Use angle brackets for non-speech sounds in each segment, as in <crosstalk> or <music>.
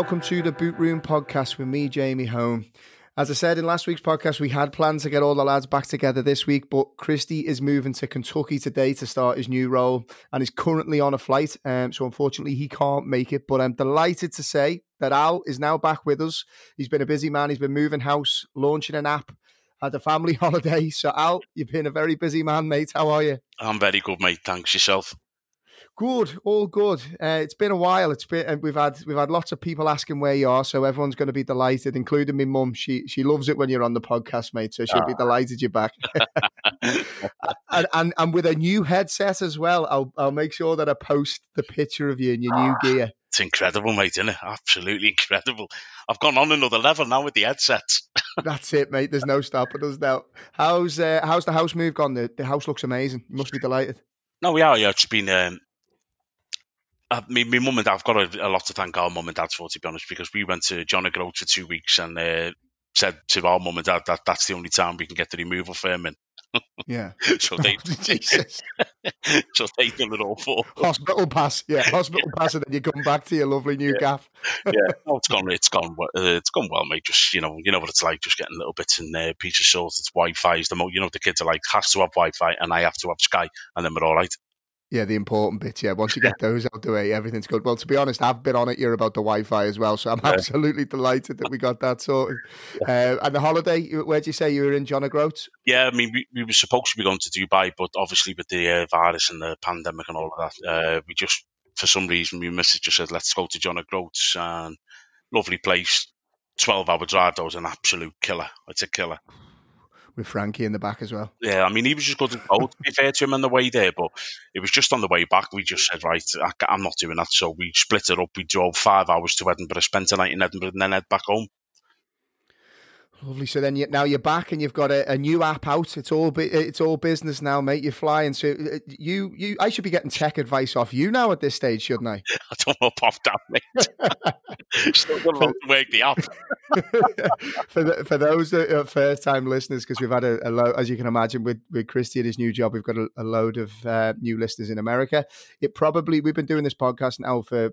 Welcome to the Boot Room podcast with me, Jamie Home. As I said in last week's podcast, we had planned to get all the lads back together this week, but Christy is moving to Kentucky today to start his new role and is currently on a flight. Um, so unfortunately, he can't make it. But I'm delighted to say that Al is now back with us. He's been a busy man. He's been moving house, launching an app, had a family <laughs> holiday. So Al, you've been a very busy man, mate. How are you? I'm very good, mate. Thanks yourself. Good, all good. Uh, it's been a while. It's been we've had we've had lots of people asking where you are, so everyone's going to be delighted, including my mum. She she loves it when you're on the podcast, mate. So she'll oh. be ah. delighted you're back. <laughs> and, and, and with a new headset as well. I'll I'll make sure that I post the picture of you in your new ah, gear. It's incredible, mate. Isn't it? Absolutely incredible. I've gone on another level now with the headset. <laughs> That's it, mate. There's no stopping us now. How's uh, how's the house move gone? The, the house looks amazing. You must be delighted. No, we are. Yeah, it's been um, uh, my, my mum and dad, I've got a, a, lot to thank our mum and dad for, to be honest, because we went to John O'Groat for two weeks and uh, said to our mum and dad that that's the only time we can get the removal firm in. Yeah. <laughs> so they <laughs> <laughs> so they done it all for hospital pass. Yeah, hospital pass, and then you come back to your lovely new yeah. gaff. yeah, oh, it's gone. It's gone. Uh, it's gone well, mate. Just you know, you know what it's like. Just getting little bits in there, pieces sorted. It's Wi-Fi is the mo. You know, the kids are like has to have Wi-Fi, and I have to have Sky, and then we're all right. Yeah, the important bits. Yeah, once you get those out the way, everything's good. Well, to be honest, I've been on it here about the Wi-Fi as well, so I'm <laughs> yeah. absolutely delighted that we got that sorted. <laughs> Uh, and the holiday, where'd you say you were in John O'Groats? Yeah, I mean, we, we were supposed to be going to Dubai, but obviously with the uh, virus and the pandemic and all of that, uh, we just, for some reason, my missus just said, let's go to John O'Groats. And lovely place, 12 hour drive. That was an absolute killer. It's a killer with Frankie in the back as well. Yeah, I mean, he was just good to go, to be fair to him on the way there, but it was just on the way back. We just said, right, I, am not doing that. So we split it up. We drove five hours to Edinburgh, spent a night in Edinburgh, and then head back home. Lovely. So then you, now you're back and you've got a, a new app out. It's all it's all business now, mate. You're flying. So uh, you you I should be getting tech advice off you now at this stage, shouldn't I? <laughs> I don't know off that, mate. Still got to work the app. <laughs> for the, for those that are first time listeners, because we've had a, a load, as you can imagine, with with Christy at his new job, we've got a, a load of uh, new listeners in America. It probably we've been doing this podcast now for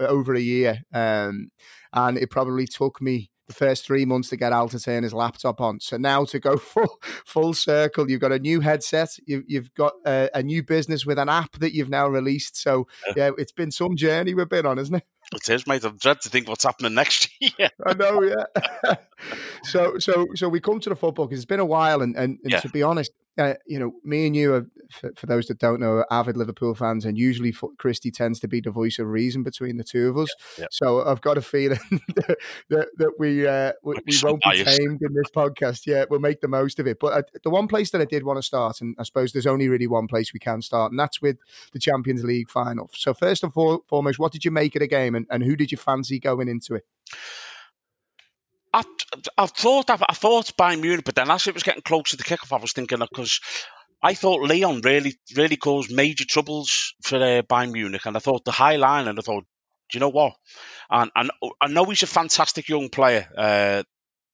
over a year, um, and it probably took me the first three months to get Al to turn his laptop on. So now to go <laughs> full full circle, you've got a new headset, you've, you've got a, a new business with an app that you've now released. So yeah, it's been some journey we've been on, isn't it? It is, mate. I'm dread to think what's happening next <laughs> year. I know, yeah. <laughs> so, so, so we come to the football because it's been a while, and, and, and yeah. to be honest, uh, you know, me and you are, for, for, those that don't know, avid Liverpool fans, and usually Christy tends to be the voice of reason between the two of us. Yeah, yeah. So I've got a feeling <laughs> that, that, that we uh, we, we won't be tamed in this podcast. Yeah, we'll make the most of it. But uh, the one place that I did want to start, and I suppose there's only really one place we can start, and that's with the Champions League final. So first and foremost, what did you make of the game, and, and who did you fancy going into it? I, I thought I, I thought Bayern Munich, but then as it was getting closer to the kickoff, I was thinking because I thought Lyon really really caused major troubles for uh, Bayern Munich, and I thought the high line, and I thought, do you know what? And, and I know he's a fantastic young player, uh,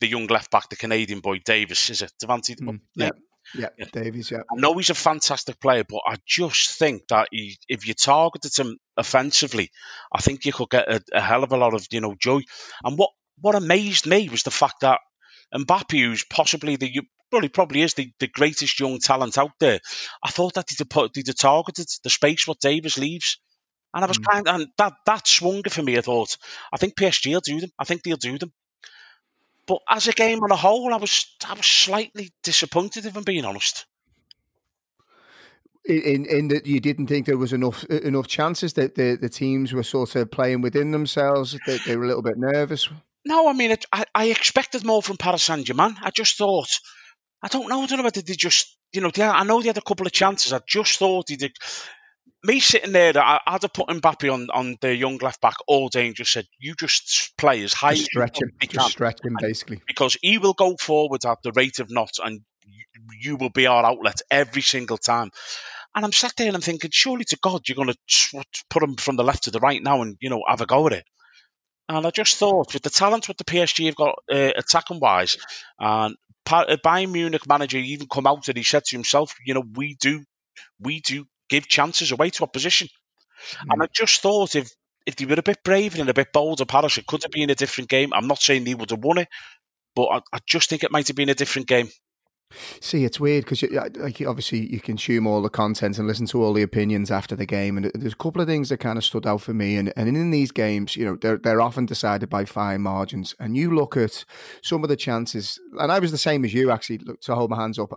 the young left back, the Canadian boy Davis, is it Devante? Mm, yeah. Yeah, yeah, Davies. Yeah, I know he's a fantastic player, but I just think that he, if you targeted him offensively, I think you could get a, a, hell of a lot of you know joy. And what what amazed me was the fact that Mbappe, who's possibly the well, he probably is the, the greatest young talent out there. I thought that he'd put he'd targeted the space what Davies leaves. And I was mm. kind of, and that that swung it for me. I thought, I think PSG will do them. I think they'll do them. But as a game on a whole, I was I was slightly disappointed, if I'm being honest. In in that you didn't think there was enough enough chances that the, the teams were sort of playing within themselves. That they were a little bit nervous. No, I mean, it, I, I expected more from Paris Saint Germain. I just thought, I don't know, I don't know whether they just, you know, they, I know they had a couple of chances. I just thought he did. Me sitting there, I, I'd have put Mbappe on, on the young left back all day and just said, you just play as high just stretch him, just stretch him basically. Because he will go forward at the rate of knots and you, you will be our outlet every single time. And I'm sat there and I'm thinking, surely to God, you're going to put him from the left to the right now and, you know, have a go at it. And I just thought, with the talent with the PSG have got uh, attacking wise, and a Bayern Munich manager even come out and he said to himself, you know, we do, we do give chances away to opposition. Mm. And I just thought if if they were a bit braver and a bit bolder, Palace, it could have been a different game. I'm not saying they would have won it, but I, I just think it might have been a different game. See, it's weird because like obviously you consume all the content and listen to all the opinions after the game, and there's a couple of things that kind of stood out for me. And, and in these games, you know, they're they're often decided by fine margins. And you look at some of the chances, and I was the same as you actually. Look, to hold my hands up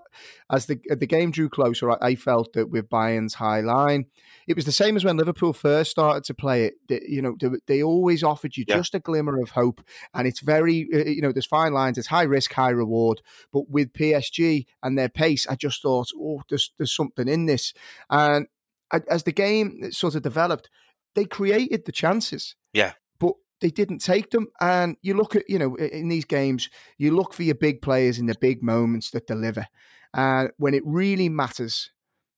as the the game drew closer, I, I felt that with Bayern's high line, it was the same as when Liverpool first started to play it. You know, they, they, always offered you yeah. just a glimmer of hope, and it's very, uh, you know, there's fine lines. It's high risk, high reward. But with PSG and their pace, I just thought, oh, there's there's something in this. And as the game sort of developed, they created the chances. Yeah. But they didn't take them. And you look at, you know, in these games, you look for your big players in the big moments that deliver. And when it really matters,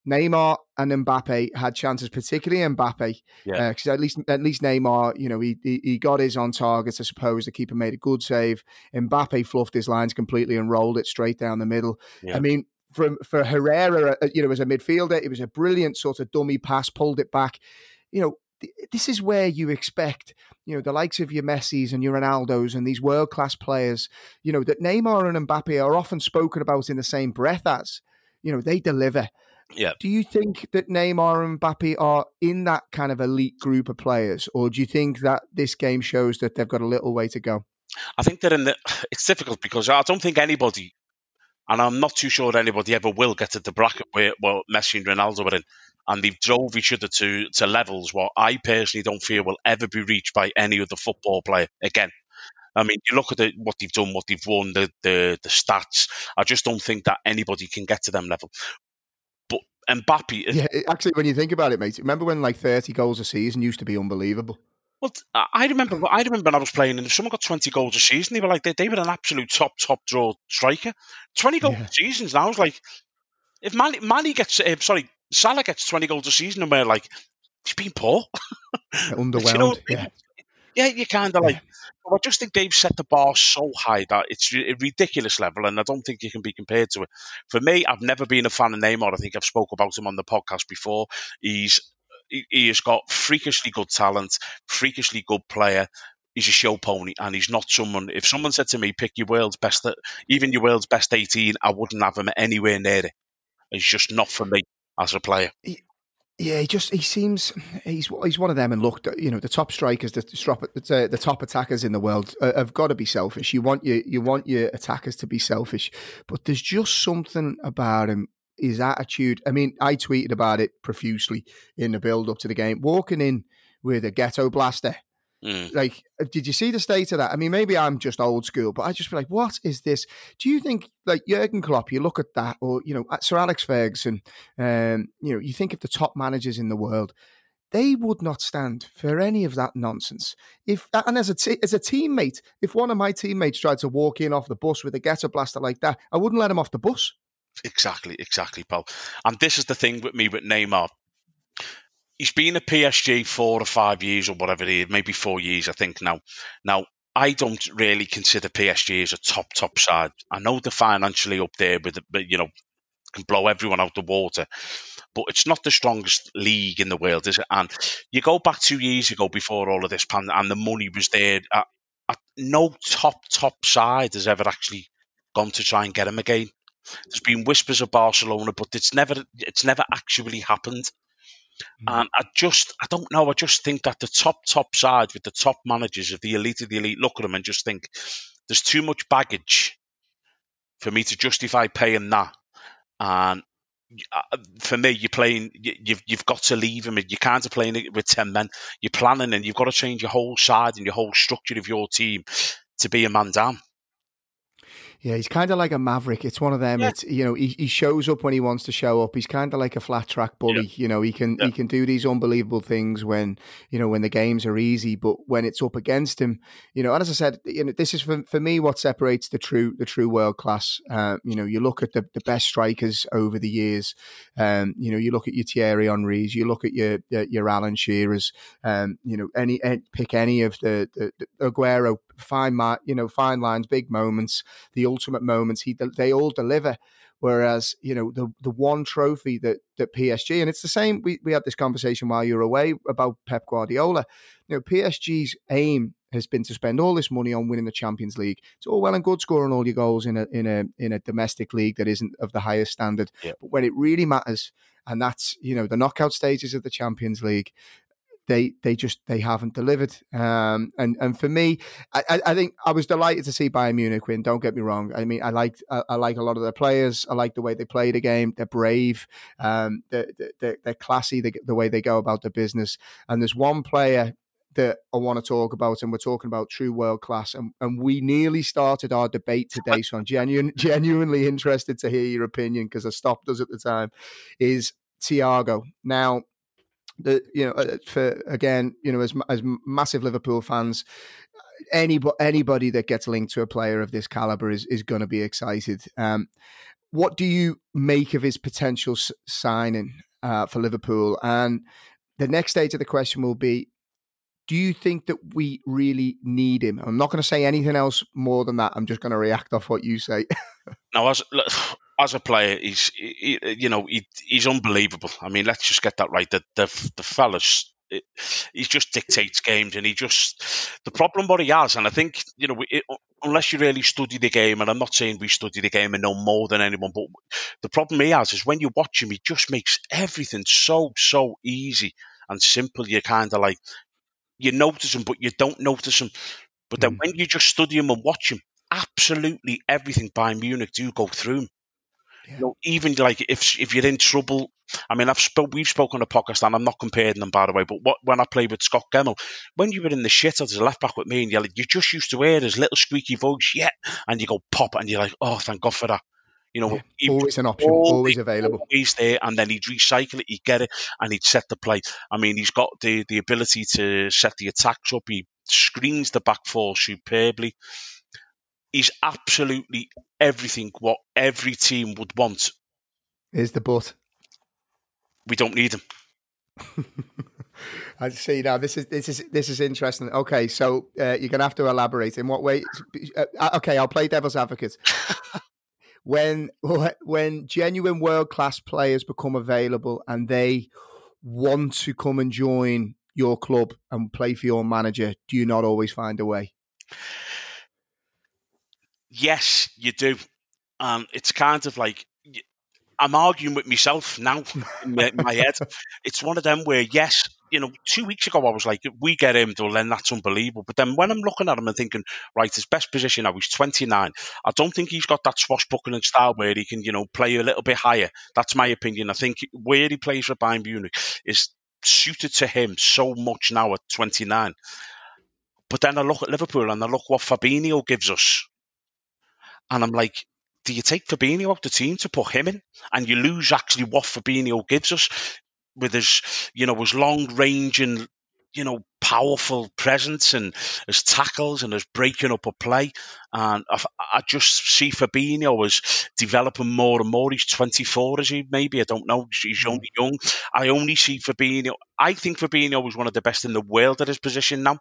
Neymar and Mbappe had chances, particularly Mbappe. Yeah. Because uh, at least at least Neymar, you know, he, he, he got his on target. I suppose the keeper made a good save. Mbappe fluffed his lines completely and rolled it straight down the middle. Yeah. I mean, from for Herrera, uh, you know, as a midfielder, it was a brilliant sort of dummy pass, pulled it back. You know, this is where you expect, you know, the likes of your Messis and your Ronaldos and these world class players, you know, that Neymar and Mbappe are often spoken about in the same breath as, you know, they deliver. Yeah. Do you think that Neymar and Mbappe are in that kind of elite group of players, or do you think that this game shows that they've got a little way to go? I think they're in the. <sighs> It's difficult because I don't think anybody, and I'm not too sure anybody ever will get to the bracket where well Messi and Ronaldo are in, and they've drove each other to to levels what I personally don't feel will ever be reached by any other football player again. I mean, you look at the, what they've done, what they've won, the, the the stats. I just don't think that anybody can get to them level. Mbappe. Yeah, actually, when you think about it, mate, remember when like 30 goals a season used to be unbelievable? Well, I remember. I remember when I was playing, and if someone got twenty goals a season, they were like they, they were an absolute top top draw striker. Twenty goals yeah. seasons now. I was like, if Manny, Manny gets, uh, sorry, Salah gets twenty goals a season, and we're like, he's been poor, underwhelmed. <laughs> you know, yeah yeah, you kind of like. I just think they've set the bar so high that it's a ridiculous level, and I don't think you can be compared to it. For me, I've never been a fan of Neymar. I think I've spoke about him on the podcast before. He's he has got freakishly good talent, freakishly good player. He's a show pony, and he's not someone. If someone said to me, "Pick your world's best," even your world's best eighteen, I wouldn't have him anywhere near it. He's just not for me as a player. Yeah, he just he seems he's he's one of them. And look, you know, the top strikers, the top the, top attackers in the world uh, have got to be selfish. You want your you want your attackers to be selfish, but there's just something about him. His attitude. I mean, I tweeted about it profusely in the build up to the game. Walking in with a ghetto blaster Mm. Like, uh, did you see the state of that? I mean, maybe I'm just old school, but I just feel like, what is this? Do you think, like Jurgen Klopp, you look at that, or you know, Sir Alex Ferguson, um, you know, you think of the top managers in the world, they would not stand for any of that nonsense. If and as a t- as a teammate, if one of my teammates tried to walk in off the bus with a ghetto blaster like that, I wouldn't let him off the bus. Exactly, exactly, Paul. And this is the thing with me with Neymar he's been at PSG four or five years or whatever it is, maybe four years, I think now. Now, I don't really consider PSG as a top top side. I know they're financially up there, but you know can blow everyone out the water, but it's not the strongest league in the world, is it? And you go back two years ago before all of this pan, and the money was there. At, at no top top side has ever actually gone to try and get him again. There's been whispers of Barcelona, but it's never it's never actually happened. And I just, I don't know. I just think that the top, top side with the top managers of the elite of the elite look at them and just think there's too much baggage for me to justify paying that. And uh, for me, you're playing. You've you've got to leave him. You can't play with ten men. You're planning, and you've got to change your whole side and your whole structure of your team to be a man down. Yeah, he's kind of like a maverick. It's one of them. Yeah. It's you know he, he shows up when he wants to show up. He's kind of like a flat track bully. Yeah. You know he can yeah. he can do these unbelievable things when you know when the games are easy, but when it's up against him, you know. And as I said, you know this is for, for me what separates the true the true world class. Uh, you know, you look at the, the best strikers over the years. Um, you know, you look at your Thierry Henrys, you look at your your Alan Shearers. Um, you know, any, any pick any of the, the, the Aguero fine, you know, fine lines, big moments, the ultimate moments. He they all deliver. Whereas, you know, the the one trophy that that PSG, and it's the same. We we had this conversation while you were away about Pep Guardiola. You know, PSG's aim has been to spend all this money on winning the Champions League. It's all well and good scoring all your goals in a in a in a domestic league that isn't of the highest standard. Yep. But when it really matters, and that's you know the knockout stages of the Champions League, they they just they haven't delivered. Um, and and for me, I, I think I was delighted to see Bayern Munich win. Don't get me wrong. I mean, I liked I, I like a lot of their players. I like the way they play the game. They're brave. Um, they're, they're, they're classy. The, the way they go about their business. And there's one player that I want to talk about, and we're talking about true world class. And, and we nearly started our debate today, so I'm genuine, <laughs> genuinely interested to hear your opinion because I stopped us at the time. Is Thiago now? The you know uh, for again you know as as massive Liverpool fans, anybody anybody that gets linked to a player of this caliber is is going to be excited. Um, what do you make of his potential s- signing uh, for Liverpool? And the next stage of the question will be do you think that we really need him? I'm not going to say anything else more than that. I'm just going to react off what you say. now, as as a player, he's he, you know he, he's unbelievable. I mean, let's just get that right. The the, the fella's he just dictates games, and he just the problem what he has, and I think you know it, unless you really study the game, and I'm not saying we study the game and know more than anyone, but the problem he has is when you watch him, he just makes everything so so easy and simple. You kind of like you notice him, but you don't notice him. But then mm. when you just study him and watch him, absolutely everything Bayern Munich do go through him. Yeah. You know, even like if if you're in trouble, I mean, I've spoke, we've spoken to Pakistan. I'm not comparing them by the way. But what, when I played with Scot Gemmill, when you were in the shit as a left back with me, and you're like, you just used to hear his little squeaky voice, yeah, and you go pop, and you're like, oh, thank God for that. You know, yeah, always an option, always, always available. Always there, and then he'd recycle it, he'd get it, and he'd set the play. I mean, he's got the the ability to set the attacks up. He screens the back four superbly. He's absolutely everything what every team would want. Is the but. We don't need him. <laughs> I see. Now this is this is this is interesting. Okay, so uh, you're gonna have to elaborate. In what way? Uh, okay, I'll play devil's advocate. <laughs> when when genuine world class players become available and they want to come and join your club and play for your manager, do you not always find a way? Yes, you do. Um, it's kind of like I'm arguing with myself now in my <laughs> head. It's one of them where, yes, you know, two weeks ago I was like, we get him, then that's unbelievable. But then when I'm looking at him and thinking, right, his best position now, he's 29. I don't think he's got that swashbuckling style where he can, you know, play a little bit higher. That's my opinion. I think where he plays for Bayern Munich is suited to him so much now at 29. But then I look at Liverpool and I look what Fabinho gives us. And I'm like, do you take Fabinho out the team to put him in, and you lose actually what Fabinho gives us with his, you know, his long range and you know powerful presence and his tackles and his breaking up a play. And I, I, just see Fabinho as developing more and more. He's 24, is he? Maybe I don't know. He's mm. only young. I only see Fabinho. I think Fabinho is one of the best in the world at his position now.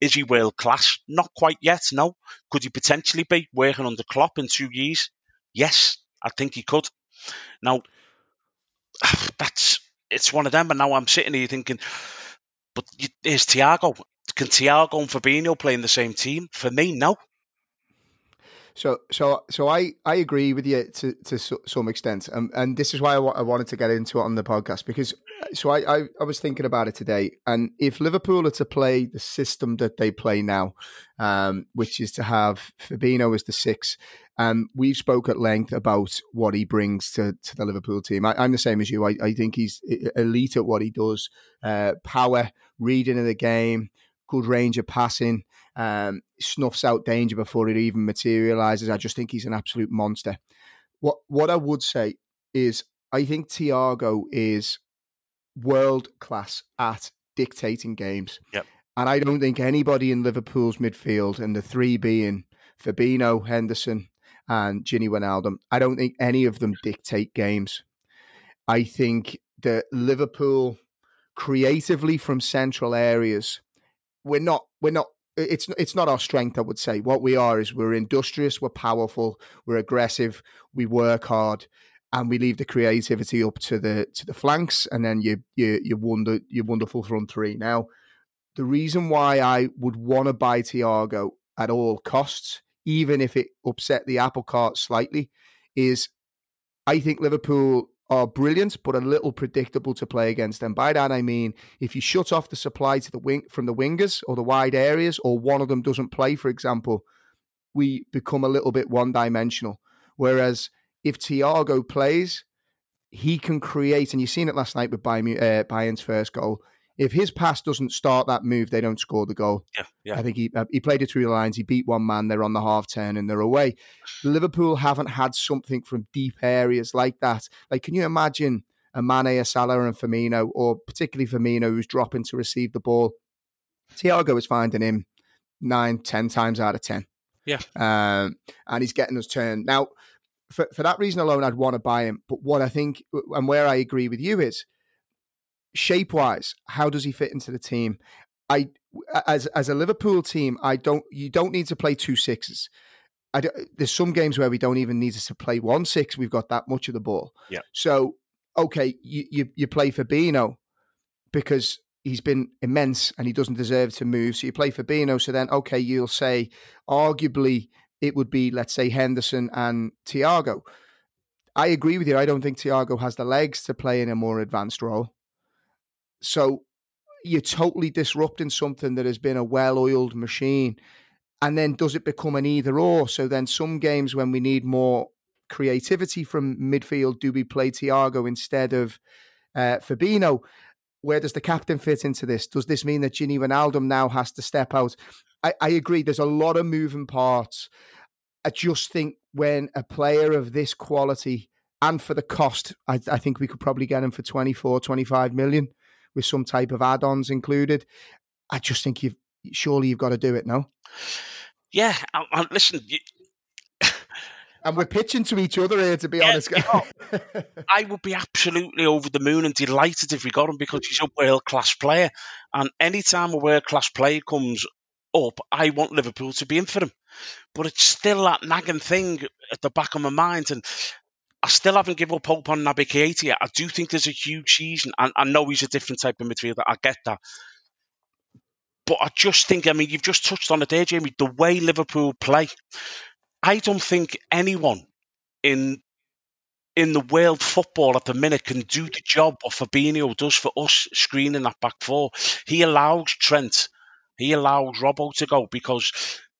Is he world class? Not quite yet. No. Could he potentially be working under Klopp in two years? Yes, I think he could. Now, <sighs> that's it's one of them, and now I'm sitting here thinking, but is Thiago? Can Thiago and Fabinho play in the same team? For me, no. So, so, so I, I agree with you to, to some extent, um, and this is why I, w- I wanted to get into it on the podcast because, so I, I, I was thinking about it today, and if Liverpool are to play the system that they play now, um, which is to have Fabinho as the six, um, we've spoke at length about what he brings to, to the Liverpool team. I, am the same as you. I, I, think he's elite at what he does. Uh, power, reading of the game, good range of passing, um, snuffs out danger before it even materializes. I just think he's an absolute monster. What what I would say is I think Thiago is world class at dictating games. Yep. And I don't think anybody in Liverpool's midfield, and the three being Fabinho, Henderson, and Gini Wijnaldum. I don't think any of them dictate games. I think that Liverpool creatively from central areas, we're not we're not it's it's not our strength. I would say what we are is we're industrious, we're powerful, we're aggressive, we work hard, and we leave the creativity up to the to the flanks, and then you you you wonder your wonderful front three. Now, the reason why I would want to buy Thiago at all costs, even if it upset the apple cart slightly, is I think Liverpool are brilliant, but a little predictable to play against. And by that I mean, if you shut off the supply to the wing from the wingers or the wide areas, or one of them doesn't play, for example, we become a little bit one dimensional. Whereas if Thiago plays, he can create, and you've seen it last night with uh, Bayern's first goal if his pass doesn't start that move, they don't score the goal. Yeah, yeah. I think he uh, he played it through the lines. He beat one man. They're on the half turn and they're away. Liverpool haven't had something from deep areas like that. Like, can you imagine a Mane, a Salah, and Firmino, or particularly Firmino, who's dropping to receive the ball? Thiago is finding him nine, ten times out of ten. Yeah, um, and he's getting us turned now. For, for that reason alone, I'd want to buy him. But what I think, and where I agree with you, is shape wise, how does he fit into the team? I as as a Liverpool team, I don't you don't need to play two sixes. I don't, there's some games where we don't even need to play one six. We've got that much of the ball. Yeah. So okay, you you, you play Fabinho because he's been immense and he doesn't deserve to move. So you play Fabinho. So then okay, you'll say arguably it would be let's say Henderson and Thiago. I agree with you. I don't think Thiago has the legs to play in a more advanced role. So you're totally disrupting something that has been a well oiled machine. And then does it become an either or? So then some games when we need more creativity from midfield, do we play Thiago instead of uh, Fabinho? Where does the captain fit into this? Does this mean that Gini Wijnaldum now has to step out? I, I agree. There's a lot of moving parts. I just think when a player of this quality and for the cost, I, I think we could probably get him for 24, 25 million with some type of add-ons included. I just think you've surely you've got to do it now. Yeah, I, I, listen. You... <laughs> and we're pitching to each other here, to be yeah, honest. You <laughs> know, I would be absolutely over the moon and delighted if we got him because he's a world class player. And anytime a world class player comes up, I want Liverpool to be in for him. But it's still that nagging thing at the back of my mind. And I still haven't given up hope on Naby Keita yet. I do think there's a huge season. and I know he's a different type of midfielder. I get that. But I just think, I mean, you've just touched on it there, Jamie, the way Liverpool play. I don't think anyone in in the world football at the minute can do the job what Fabinho does for us screening that back four. He allows Trent, he allows Robbo to go because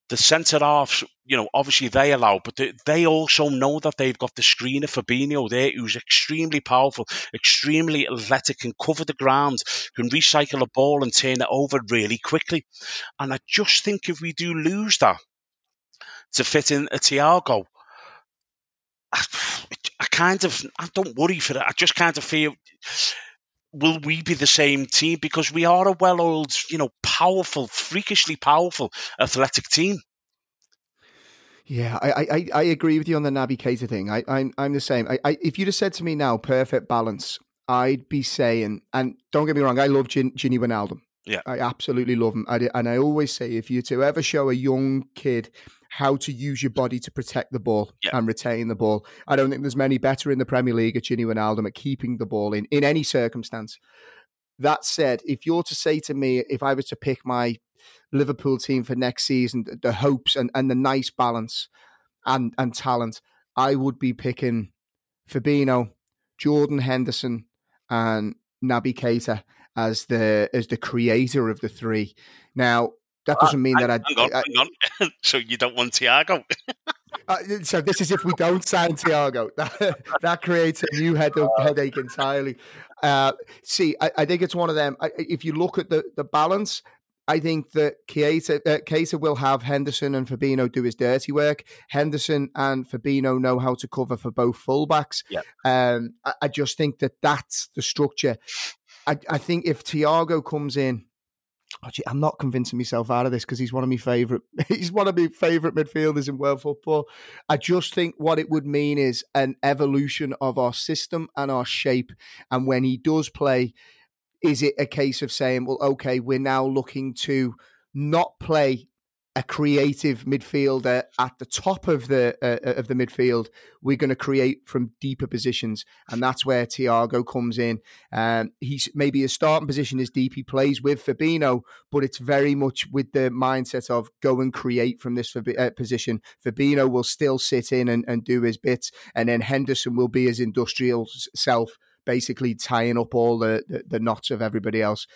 the centre halves, you know, obviously they allow, but they, they, also know that they've got the screener Fabinho there, who's extremely powerful, extremely athletic, can cover the ground, can recycle a ball and turn it over really quickly. And I just think if we do lose that to fit in a Thiago, I, I kind of I don't worry for that. I just kind of feel will we be the same team? Because we are a well oiled, you know, powerful, freakishly powerful athletic team. Yeah, I, I, I agree with you on the Naby Keita thing. I, I'm, I'm the same. I, I, if you'd have said to me now, perfect balance, I'd be saying, and don't get me wrong, I love Gin, Gini Wijnaldum. Yeah. I absolutely love him. I, and I always say, if you to ever show a young kid how to use your body to protect the ball yeah. and retain the ball. I don't think there's many better in the Premier League at Gini Wijnaldum at keeping the ball in in any circumstance. That said, if you're to say to me, if I was to pick my Liverpool team for next season, the hopes and, and the nice balance and, and talent, I would be picking Fabinho, Jordan Henderson, and Naby Keita as the as the creator of the three. Now, that doesn't mean that I. Hang on, I, hang on. <laughs> so you don't want Thiago? uh, so this is if we don't sign Thiago. <laughs> That, that creates a new head, headache entirely. Uh, see, I, I, think it's one of them. I, if you look at the, the balance, I think that Keita, uh, Keita will have Henderson and Fabinho do his dirty work. Henderson and Fabinho know how to cover for both fullbacks. Yeah. Um, I, I just think that that's the structure. I, I think if Thiago comes in Gee, I'm not convincing myself out of this because he's one of my favorite. <laughs> He's one of my favorite midfielders in world football. I just think what it would mean is an evolution of our system and our shape. And when he does play, is it a case of saying, "Well, okay, we're now looking to not play a creative midfielder at the top of the uh, of the midfield. We're going to create from deeper positions, and that's where Thiago comes in. Um, he's maybe his starting position is deep. He plays with Fabinho, but it's very much with the mindset of go and create from this uh, position. Fabinho will still sit in and, and do his bits, and then Henderson will be his industrial self basically tying up all the, the, the, knots of everybody else.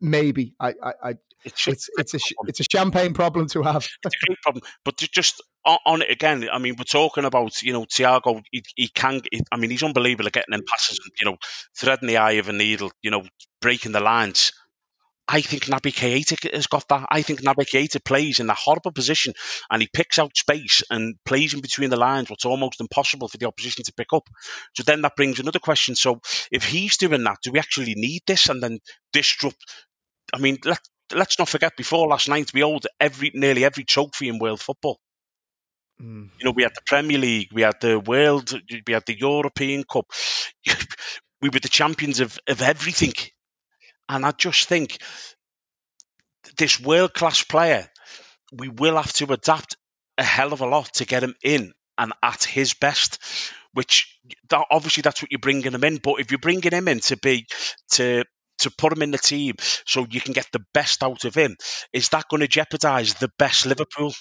Maybe I, I, it's it's, it's a it's a champagne problem to have. it's a great problem, but just on, on, it again. I mean, we're talking about you know Thiago. He, he can. He, I mean, he's unbelievable at getting in passes. You know, threading the eye of a needle. You know, breaking the lines. I think Naby Keita has got that. I think Naby Keita plays in that horrible position and he picks out space and plays in between the lines, what's almost impossible for the opposition to pick up. So then that brings another question. So if he's doing that, do we actually need this and then disrupt? I mean, let, let's not forget before last night we owed every nearly every trophy in world football. Mm. You know, we had the Premier League, we had the World, we had the European Cup. <laughs> we were the champions of, of everything. And I just think this world class player, we will have to adapt a hell of a lot to get him in and at his best. Which that, obviously that's what you're bringing him in. But if you're bringing him in to be to to put him in the team so you can get the best out of him, is that going to jeopardise the best Liverpool?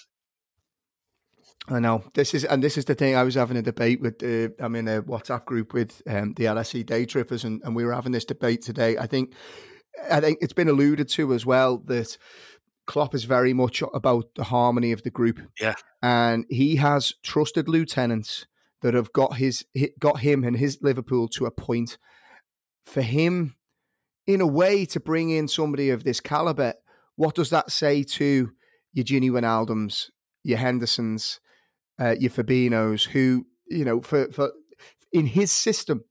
I know this is, and this is the thing. I was having a debate with. Uh, I'm in a WhatsApp group with um, the LSE day trippers, and, and we were having this debate today. I think, I think it's been alluded to as well that Klopp is very much about the harmony of the group. Yeah, and he has trusted lieutenants that have got his got him and his Liverpool to a point. For him in a way, to bring in somebody of this caliber, what does that say to your Gini Wijnaldums, your Hendersons, uh, your Fabinhos, who you know for for in his system?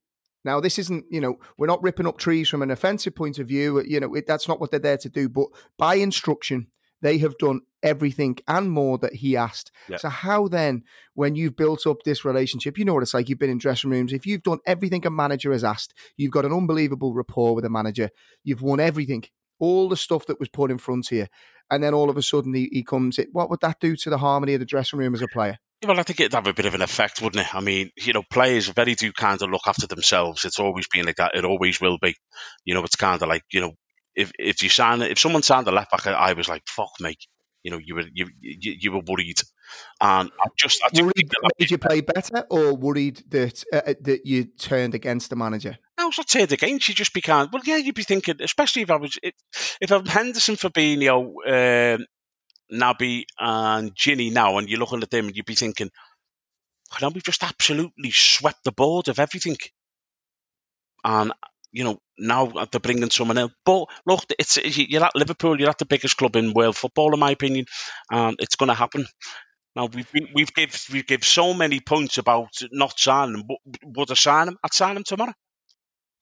Now, this isn't you know we're not ripping up trees from an offensive point of view. You know it, that's not what they're there to do. But by instruction, they have done everything and more that he asked. So how then, when you've built up this relationship, you know what it's like. You've been in dressing rooms. If you've done everything a manager has asked, you've got an unbelievable rapport with a manager. You've won everything, all the stuff that was put in front of you, and then all of a sudden he, he comes. In. What would that do to the harmony of the dressing room as a player? Well, I think it'd have a bit of an effect, wouldn't it? I mean, you know, players very do kind of look after themselves. It's always been like that. It always will be. You know, it's kind of like, you know, if if you sign if someone signed a left back, I was like, fuck me. You know, you were you you, you were worried, and I just I worried that made you play better, or worried that uh, uh, that you turned against the manager. I was not turned against. You just became well, yeah. You'd be thinking, especially if I was if I'm Henderson, Fabinho, uh, Naby, and Gini now, and you're looking at them, and you'd be thinking, "Can we've just absolutely swept the board of everything?" And you know, now they're bringing someone else. But look, it's you're at Liverpool. You're at the biggest club in world football, in my opinion, and it's going to happen. Now we've been, we've give we've give so many points about not signing him. Would I sign him? I'd sign him tomorrow.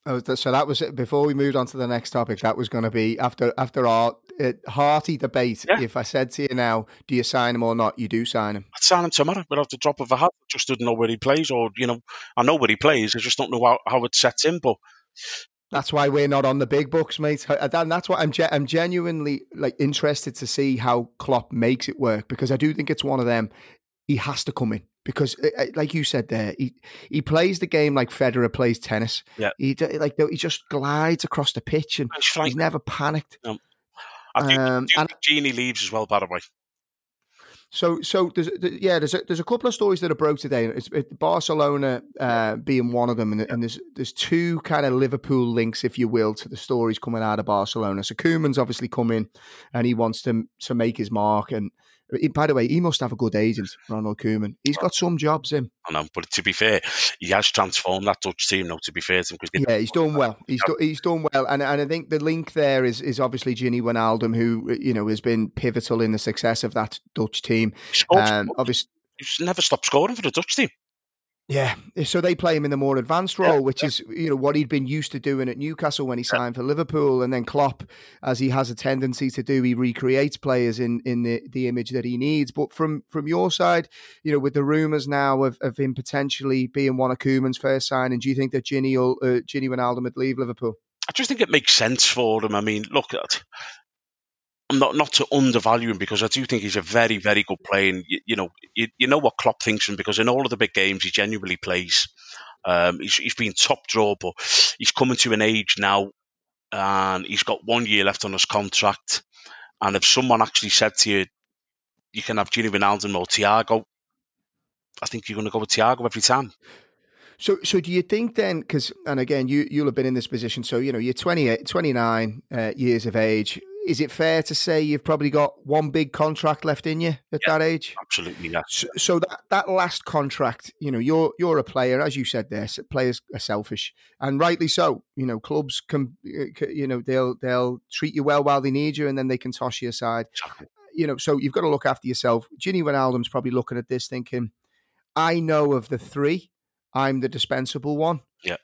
Oh, so that was it. before we moved on to the next topic. That was going to be after after our uh, hearty debate. Yeah. If I said to you now, do you sign him or not? You do sign him. I'd sign him tomorrow without the drop of a hat. I just didn't know where he plays, or you know, I know where he plays. I just don't know how, how it sets in. But that's why we're not on the big books, mate. And that's why I'm ge- I'm genuinely like interested to see how Klopp makes it work because I do think it's one of them. He has to come in because, eh, eh, like you said there, he he plays the game like Federer plays tennis. Yeah, he like he just glides across the pitch and he's never panicked. Um, I think, um, and, Gini leaves as well, by the way. So, so there's yeah, there's a, there's a couple of stories that are broke today. It's it, Barcelona uh, being one of them, and, and, there's there's two kind of Liverpool links, if you will, to the stories coming out of Barcelona. So Koeman's obviously come in, and he wants to to make his mark, and by the way, he must have a good agent, Ronald Koeman. He's got some jobs in. I know, but to be fair, he has transformed that Dutch team. Now, to be fair to him, yeah, he's done <laughs> well. He's do, he's done well, and and I think the link there is is obviously Gini Wijnaldum, who you know has been pivotal in the success of that Dutch team. Um, obviously, he's never stopped scoring for the Dutch team. Yeah, so they play him in the more advanced role, yeah, which is you know what he'd been used to doing at Newcastle when he signed for Liverpool, and then Klopp, as he has a tendency to do, he recreates players in in the, the image that he needs. But from from your side, you know, with the rumours now of, of him potentially being one of Koeman's first signing, do you think that Gini will uh, Gini Wijnaldum would leave Liverpool? I just think it makes sense for him. I mean, look at I'm not not to undervalue him because I do think he's a very very good player. And you, you know, you, you, know what Klopp thinks him because in all of the big games he genuinely plays. Um, he's, he's been top draw, but he's coming to an age now, and he's got one year left on his contract. And if someone actually said to you, you can have Gini Wijnaldum or Thiago, I think you're going to go with Thiago every time. So, so do you think then? Because, and again, you you'll have been in this position. So, you know, you're 28, 29 uh, years of age. Is it fair to say you've probably got one big contract left in you at yeah, that age? Absolutely, yeah. So, so, that, that last contract, you know, you're you're a player, as you said there. Players are selfish, and rightly so. You know, clubs can, uh, you know, they'll they'll treat you well while they need you, and then they can toss you aside. Exactly. You know, so you've got to look after yourself. Gini Wijnaldum's probably looking at this, thinking, "I know of the three I'm the dispensable one. Yeah.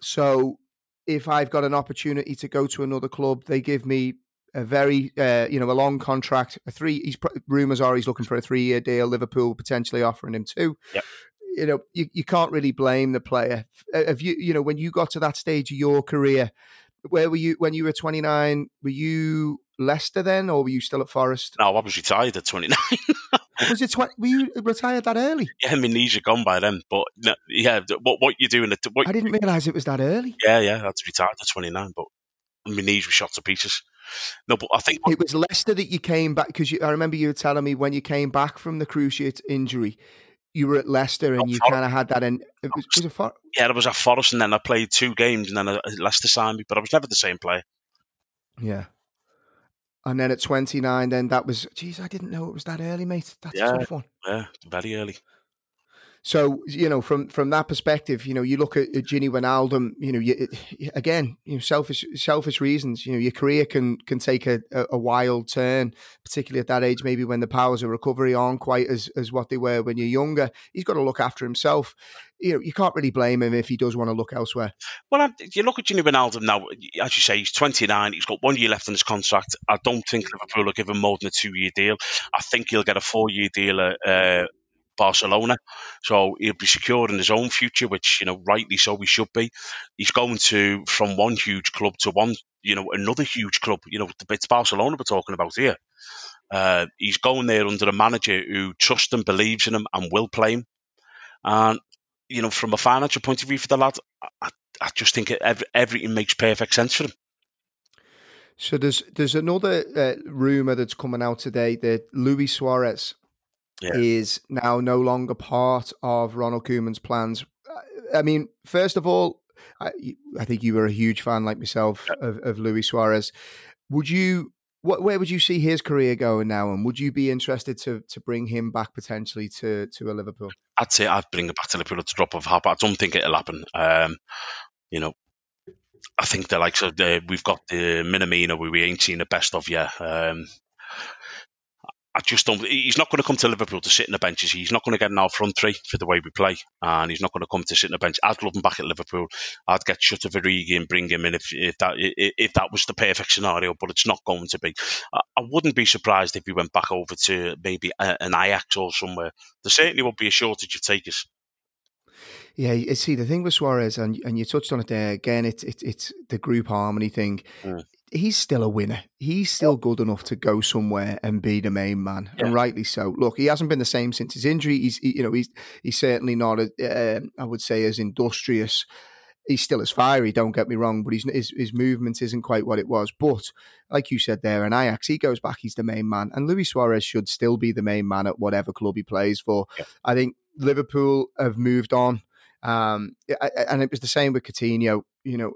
So if I've got an opportunity to go to another club, they give me a very, uh, you know, a long contract. A three. He's rumors are he's looking for a three-year deal. Liverpool potentially offering him two. Yeah. You know, you, you can't really blame the player. Have you, you know, when you got to that stage of your career, where were you when you were 29? Were you Leicester then, or were you still at Forest? No, I was retired at 29. <laughs> was it? Tw- were you retired that early? Yeah, my knees are gone by then. But no, yeah, what what you doing? What, I didn't realise it was that early. Yeah, yeah, I had to retire at 29, but my knees were shot to pieces. No, but I think it was Leicester that you came back because I remember you were telling me when you came back from the cruciate injury, you were at Leicester and oh, you kind of had that. And it was, was it for- yeah, it was at Forest, and then I played two games, and then Leicester signed me, but I was never the same player. Yeah. And then at 29, then that was, geez, I didn't know it was that early, mate. That's yeah, a tough one. Yeah, very early. So you know, from from that perspective, you know, you look at, Gini Wijnaldum. You know, you, again, you know, selfish selfish reasons. You know, your career can can take a, a, wild turn, particularly at that age. Maybe when the powers of recovery aren't quite as as what they were when you're younger. He's got to look after himself. You know, you can't really blame him if he does want to look elsewhere. Well, you look at Gini Wijnaldum now. As you say, he's 29. He's got one year left on his contract. I don't think Liverpool will give him more than a two year deal. I think he'll get a four year deal. Uh, Barcelona. So he'll be secure in his own future, which, you know, rightly so he should be. He's going to from one huge club to one, you know, another huge club. You know, it's Barcelona we're talking about here. Uh, he's going there under a manager who trusts and believes in him, and will play him. And, you know, from a financial point of view for the lad, I, I just think every, everything makes perfect sense for him. So there's there's another uh, rumor that's coming out today that Luis Suarez yeah. is now no longer part of Ronald Koeman's plans. I mean, first of all, I, I think you were a huge fan, like myself, of, of Luis Suarez. Would you? What, where would you see his career going now, and would you be interested to to bring him back potentially to to a Liverpool? I'd say I'd bring him back to Liverpool at the drop of a hat, but I don't think it'll happen. Um, you know, I think they're like so. we've got the Minamino, where we ain't seen the best of yet. Um, I just don't. He's not going to come to Liverpool to sit in the benches. He's not going to get in our front three for the way we play, and he's not going to come to sit in the bench. I'd love him back at Liverpool. I'd get shot of Origi and bring him in if, if that if that was the perfect scenario, but it's not going to be. I, I wouldn't be surprised if he went back over to maybe a, an Ajax or somewhere. There certainly would be a shortage of takers. Yeah, you see the thing with Suarez, and and you touched on it there again. It's it's it's the group harmony thing. Mm he's still a winner. He's still good enough to go somewhere and be the main man, yeah. and rightly so. Look, he hasn't been the same since his injury. He's, he, you know, he's he's certainly not, a, uh, I would say, as industrious. He's still as fiery. Don't get me wrong, but his his movement isn't quite what it was. But like you said there, in Ajax, he goes back. He's the main man, and Luis Suarez should still be the main man at whatever club he plays for. Yeah. I think Liverpool have moved on. Um, and it was the same with Coutinho. You know,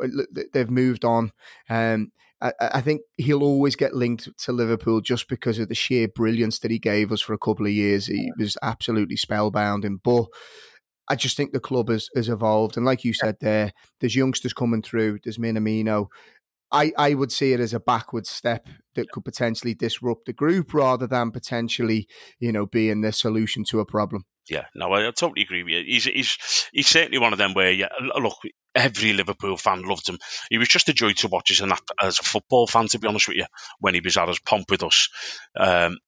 they've moved on. Um, I, I, think he'll always get linked to Liverpool just because of the sheer brilliance that he gave us for a couple of years. He was absolutely spellbounding. But I just think the club has, has evolved. And like you said there, there's youngsters coming through, there's Minamino. I, I would see it as a backward step that could potentially disrupt the group rather than potentially, you know, being the solution to a problem. Yeah, no, I, totally agree with you. He's, he's he's certainly one of them where, yeah, look, every Liverpool fan loved him. He was just a joy to watch as, an, as a football fan, to be honest with you, when he was at his pomp with us. Um,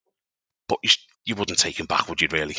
but you wouldn't take him back, would you, really?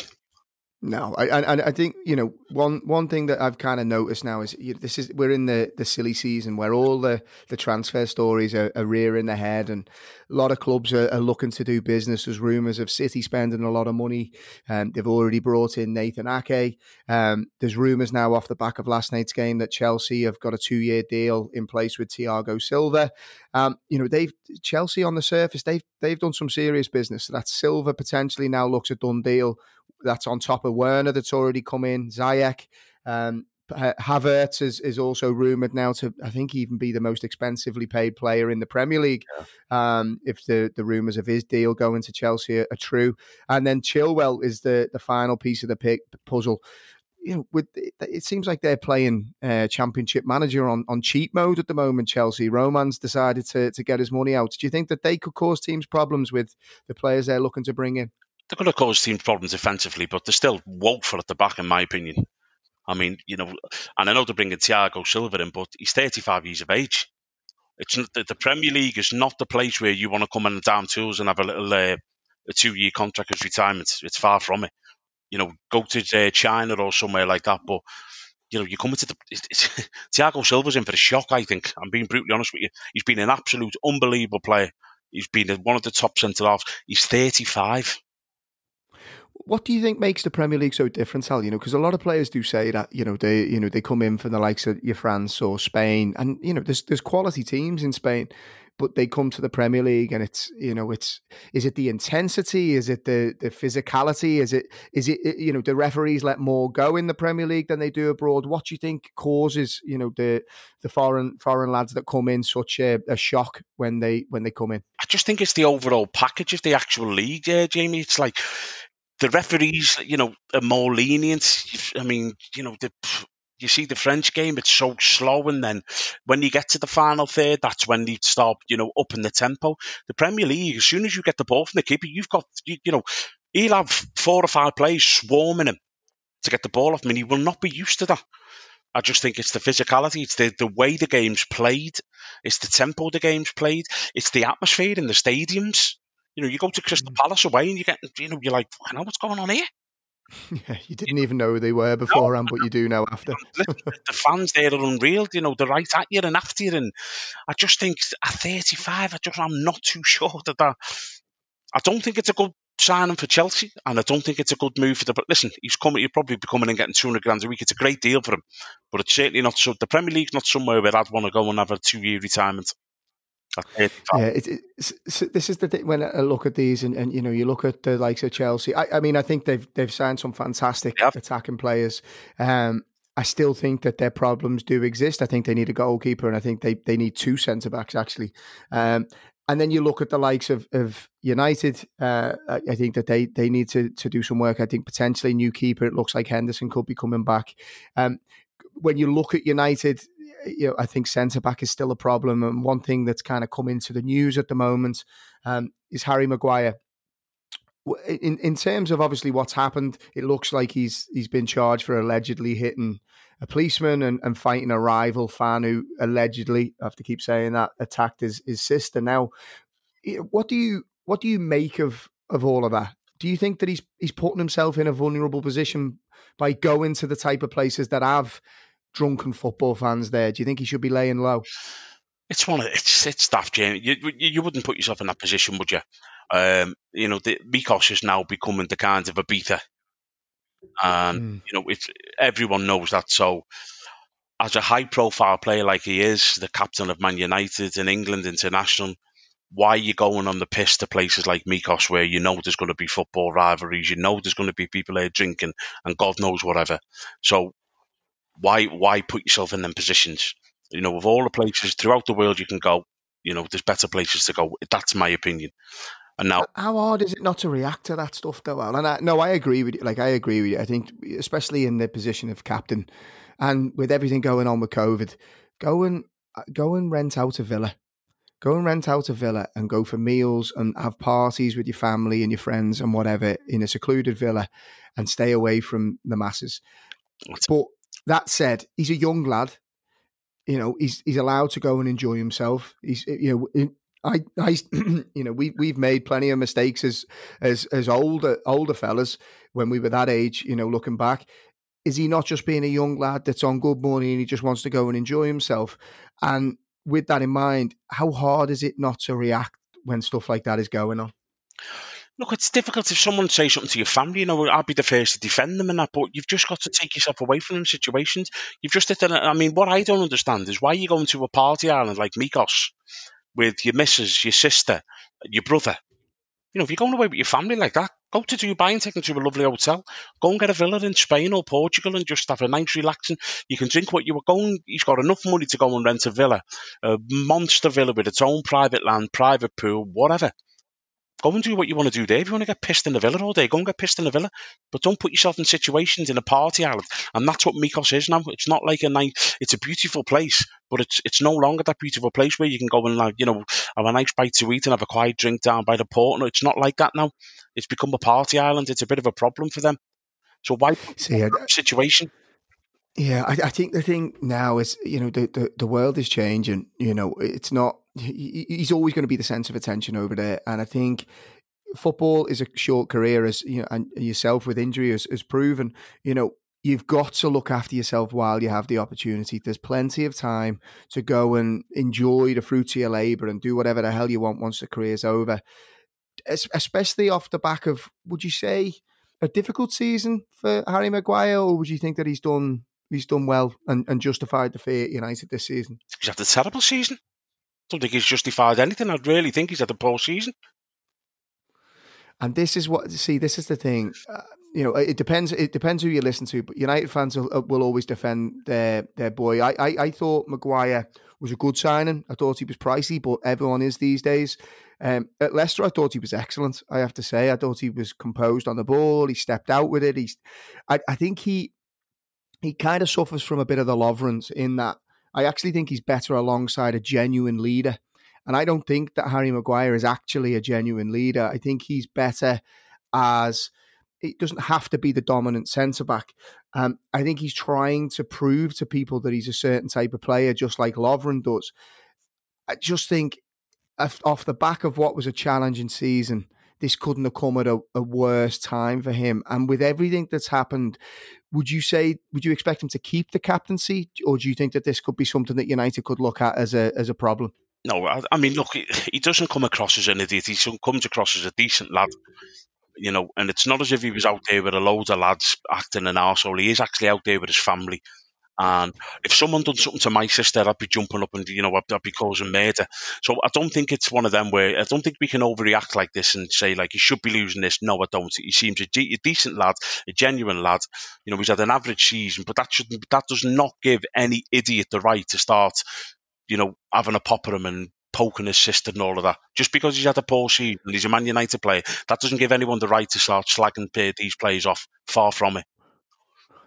No, I, I, I think you know one one thing that I've kind of noticed now is you this is we're in the, the silly season where all the, the transfer stories are, are rearing their head, and a lot of clubs are, are looking to do business. There's rumours of City spending a lot of money. Um, they've already brought in Nathan Ake. Um, there's rumours now off the back of last night's game that Chelsea have got a two year deal in place with Thiago Silva. Um, you know they've Chelsea on the surface they've they've done some serious business. That Silva potentially now looks a done deal that's on top of Werner that's already come in, Ziyech. Um, Havertz is, is also rumoured now to, I think, even be the most expensively paid player in the Premier League. Yeah. Um, if the, the rumours of his deal going to Chelsea are, are, true, and then Chilwell is the the final piece of the pick, puzzle. You know, with it seems like they're playing uh, Championship Manager on, on cheat mode at the moment. Chelsea Roman's decided to to get his money out. Do you think that they could cause teams problems with the players they're looking to bring in? They're going to cause teams problems defensively, but they're still woeful at the back, in my opinion. I mean, you know, and I know they're bringing Thiago Silva in, but he's 35 years of age. It's not, the Premier League is not the place where you want to come in and down tools and have a little uh, a two year contract as retirement. It's far from it. You know, go to uh, China or somewhere like that. But you know, you come into the it's, <laughs> Thiago Silva's in for a shock. I think I'm being brutally honest with you. He's been an absolute unbelievable player. He's been one of the top centre halves. He's 35. What do you think makes the Premier League so different, Sal? You know, because a lot of players do say that you know they you know they come in from the likes of your France or Spain, and you know there's there's quality teams in Spain, but they come to the Premier League and it's you know it's is it the intensity, is it the the physicality, is it is it you know the referees let more go in the Premier League than they do abroad? What do you think causes you know the the foreign foreign lads that come in such a, a shock when they when they come in? I just think it's the overall package of the actual league, yeah, Jamie. It's like the referees, you know, are more lenient. I mean, you know, the, you see the French game, it's so slow, and then when you get to the final third, that's when they start, you know, upping the tempo. The Premier League, as soon as you get the ball from the keeper, you've got, you, you know, he'll have four or five players swarming him to get the ball off him, and he will not be used to that. I just think it's the physicality, it's the, the way the game's played, it's the tempo the game's played, it's the atmosphere in the stadiums. You know, you go to Crystal mm. Palace away and you get, you know, you're like, I know what's going on here. <laughs> Yeah, you didn't even know who they were beforehand, no, but you do now after. the fans there are unreal. You know, they're right at you and after you. And I just think at 35, I just, I'm not too <laughs> sure that that. I don't think it's a good signing for Chelsea, and I don't think it's a good move for the. But listen, he's coming. He'll probably be coming and getting 200 grand a week. It's a great deal for him, but it's certainly not so. The Premier League's not somewhere where I'd want to go and have a two year retirement. Yeah, it's, this is the thing when I look at these, and, and you know, you look at the likes of Chelsea. I, I mean, I think they've they've signed some fantastic attacking players. Um, I still think that their problems do exist. I think they need a goalkeeper, and I think they they need two centre backs actually. Um, and then you look at the likes of, of United. Uh, I think that they they need to to do some work. I think potentially new keeper. It looks like Henderson could be coming back. Um, when you look at United, you know, I think centre back is still a problem. And one thing that's kind of come into the news at the moment um, is Harry Maguire. In in terms of obviously what's happened, it looks like he's he's been charged for allegedly hitting a policeman and, and fighting a rival fan who allegedly, I have to keep saying that, attacked his, his sister. Now, what do you what do you make of of all of that? Do you think that he's he's putting himself in a vulnerable position by going to the type of places that have drunken football fans there. Do you think he should be laying low? It's one of it's it's stuff, Jamie. You, you wouldn't put yourself in that position, would you? Um, you know, the, Mykonos is now becoming the kind of a beater, and mm. you know, it's everyone knows that. So, as a high-profile player like he is, the captain of Man United in England international, why are you going on the piss to places like Mykonos where you know there's going to be football rivalries, you know there's going to be people there drinking, and God knows whatever. So why why put yourself in them positions? You know, of all the places throughout the world you can go, you know, there's better places to go. That's my opinion. And now, how hard is it not to react to that stuff, though? Al? And I, no, I agree with you. Like, I agree with you. I think, especially in the position of captain, and with everything going on with COVID, go and go and rent out a villa. Go and rent out a villa and go for meals and have parties with your family and your friends and whatever in a secluded villa, and stay away from the masses. But that said, he's a young lad. You know, he's he's allowed to go and enjoy himself. He's eh, you know, I, I, <clears throat> you know, we we've made plenty of mistakes as as as older older fellas when we were that age. You know, looking back, is he not just being a young lad that's on good money and he just wants to go and enjoy himself? And with that in mind, how hard is it not to react when stuff like that is going on? Look, it's difficult if someone says something to your family. You know, I'd be the first to defend them and that, but you've just got to take yourself away from them situations. You've just, I mean, what I don't understand is why you're going to a party island like Mykonos with your missus, your sister, your brother. You know, if you're going away with your family like that, go to Dubai and take them to a lovely hotel. Go and get a villa in Spain or Portugal and just have a nice relaxing. You can drink what you were going. He's got enough money to go and rent a villa, a monster villa with its own private land, private pool, whatever. Go and do what you want to do there. If you want to get pissed in the villa all day, go and get pissed in the villa. But don't put yourself in situations in a party island. And that's what Mykonos is now. It's not like a night. It's a beautiful place, but it's it's no longer that beautiful place where you can go and like you know have a nice bite to eat and have a quiet drink down by the port. No, it's not like that now. It's become a party island. It's a bit of a problem for them. So why see a situation? Yeah, I, I, think the thing now is, you know, the, the, the world is changing. You know, it's not, he's always going to be the centre of attention over there. And I think football is a short career, as you know, and yourself with injury has, has proven, you know, you've got to look after yourself while you have the opportunity. There's plenty of time to go and enjoy the fruits of your labour and do whatever the hell you want once the career's over. Especially off the back of, would you say, a difficult season for Harry Maguire, or would you think that he's done he's done well and, and justified the fate at United this season. He's had a terrible season. Don't think he's justified anything. I'd really think he's had a poor season. And this is what see. This is the thing. Uh, you know, it depends. It depends who you listen to. But United fans will, uh, will always defend their their boy. I, I, I thought Maguire was a good signing. I thought he was pricey, but everyone is these days. Um, at Leicester, I thought he was excellent. I have to say, I thought he was composed on the ball. He stepped out with it. He's, I, I think he he kind of suffers from a bit of the Lovren's in that I actually think he's better alongside a genuine leader. And I don't think that Harry Maguire is actually a genuine leader. I think he's better as it doesn't have to be the dominant centre back. Um, I think he's trying to prove to people that he's a certain type of player, just like Lovren does. I just think off the back of what was a challenging season, this couldn't have come at a, a worse time for him. And with everything that's happened, would you say would you expect him to keep the captaincy, or do you think that this could be something that United could look at as a as a problem? No, I, I mean, look, he, doesn't come across as an idiot. He comes across as a decent lad you know, and it's not as if he was out there with a load of lads acting an arsehole. He is actually out there with his family. And if someone done something to my sister, I'd be jumping up and you know I'd, I'd, be causing murder. So I don't think it's one of them where I don't think we can overreact like this and say like he should be losing this. No, I don't. He seems a, a decent lad, a genuine lad. You know, he's had an average season, but that should that does not give any idiot the right to start, you know, having a pop at him and poking his sister and all of that. Just because he's had a poor season he's a Man United player, that doesn't give anyone the right to start slagging uh, these players off. Far from it.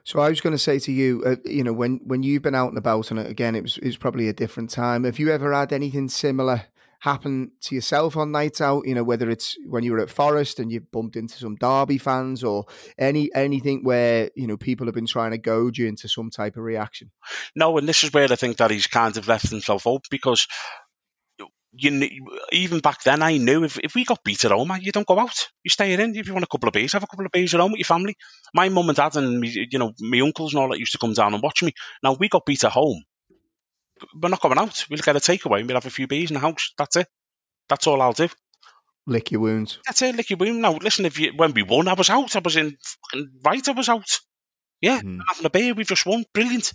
So I was going to say to you, uh, you know, when when you've been out and about, and again, it was it was probably a different time. Have you ever had anything similar happen to yourself on nights out? You know, whether it's when you were at Forest and you bumped into some Derby fans, or any anything where you know people have been trying to goad you into some type of reaction. No, and this is where I think that he's kind of left himself open because you even back then, I knew if, if we got beat at home, you don't go out. You stay in. If you want a couple of beers, have a couple of beers at home with your family. My mum and dad and me, you know my uncles and all that used to come down and watch me. Now we got beat at home. We're not going out. We'll get a takeaway. And we'll have a few beers in the house. That's it. That's all I'll do. Lick your wounds. That's it. Lick your wounds. Now listen, if you when we won, I was out. I was in right. I was out. Yeah, mm. having a beer. We've just won. Brilliant.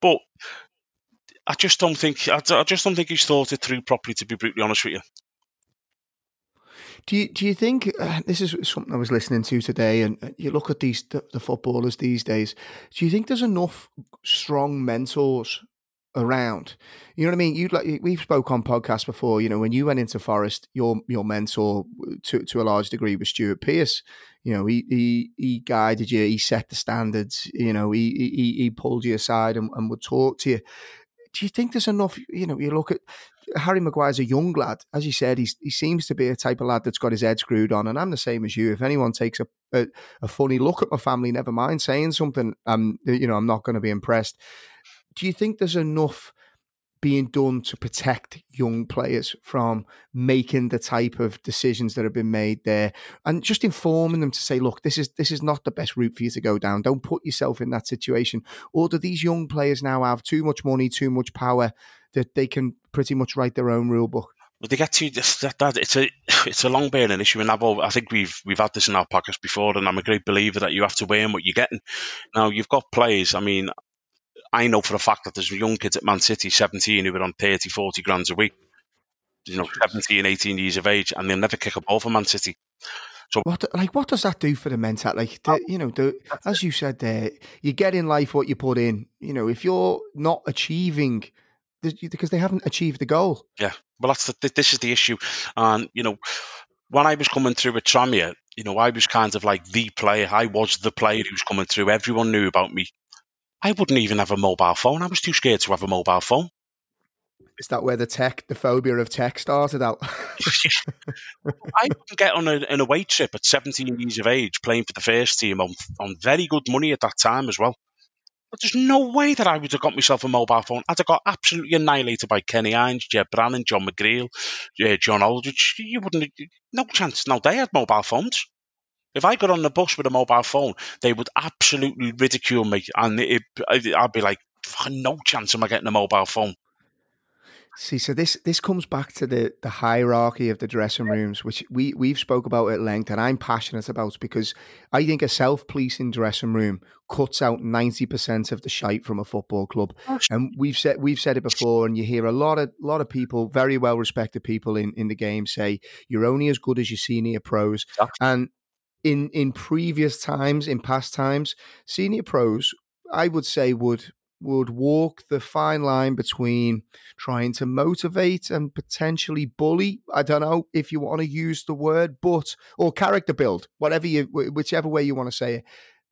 But I just don't think I, I just don't think he's thought it through properly. To be brutally honest with you. Do you do you think uh, this is something I was listening to today? And uh, you look at these the, the, footballers these days. Do you think there's enough strong mentors around? You know what I mean? You like we've spoke on podcasts before. You know when you went into Forest, your your mentor to to a large degree was Stuart Pearce. You know he he he guided you. He set the standards. You know he he he pulled you aside and, and would talk to you do you think there's enough? You know, you look at Harry Maguire's a young lad, as you said. He's, he seems to be a type of lad that's got his head screwed on, and I'm the same as you. If anyone takes a a, a funny look at my family, never mind saying something, um, you know, I'm not going to be impressed. Do you think there's enough being done to protect young players from making the type of decisions that have been made there and just informing them to say look this is this is not the best route for you to go down don't put yourself in that situation or do these young players now have too much money too much power that they can pretty much write their own rule book but they get to that, that it's a it's a long burning issue, and I've I think we've we've had this in our podcast before, and I'm a great believer that you have to weigh in what you're getting. Now you've got players. I mean, I know for a fact that there's young kids at Man City, 17, who are on 30, 40 grand a week. You know, 17, 18 years of age, and they'll never kick a ball for Man City. So, what like what does that do for the mental? Like the, you know, the, as you said there, you get in life what you put in. You know, if you're not achieving because they haven't achieved the goal. Yeah, well, that's the, this is the issue, and you know, when I was coming through with Tranmere, you know, I was kind of like the player. I was the player who was coming through. Everyone knew about me. I wouldn't even have a mobile phone. I was too scared to have a mobile phone. Is that where the tech, the phobia of tech started out? <laughs> I couldn't get on a, an away trip at 17 years of age playing for the first team on, on very good money at that time as well. But there's no way that I would have got myself a mobile phone. I'd have got absolutely annihilated by Kenny Irons, Ged Brannan, John McGreal, uh, John Aldridge. You wouldn't, no chance. Now they had mobile phones. If I got on the bus with a mobile phone, they would absolutely ridicule me, and it, I'd be like, "No chance am I getting a mobile phone." See, so this this comes back to the the hierarchy of the dressing rooms, which we we've spoke about at length, and I'm passionate about because I think a self policing dressing room cuts out ninety percent of the shite from a football club, and we've said we've said it before, and you hear a lot of lot of people, very well respected people in in the game, say you're only as good as your senior pros, and in in previous times, in past times, senior pros, I would say would would walk the fine line between trying to motivate and potentially bully. I don't know if you want to use the word, but or character build, whatever you, whichever way you want to say it.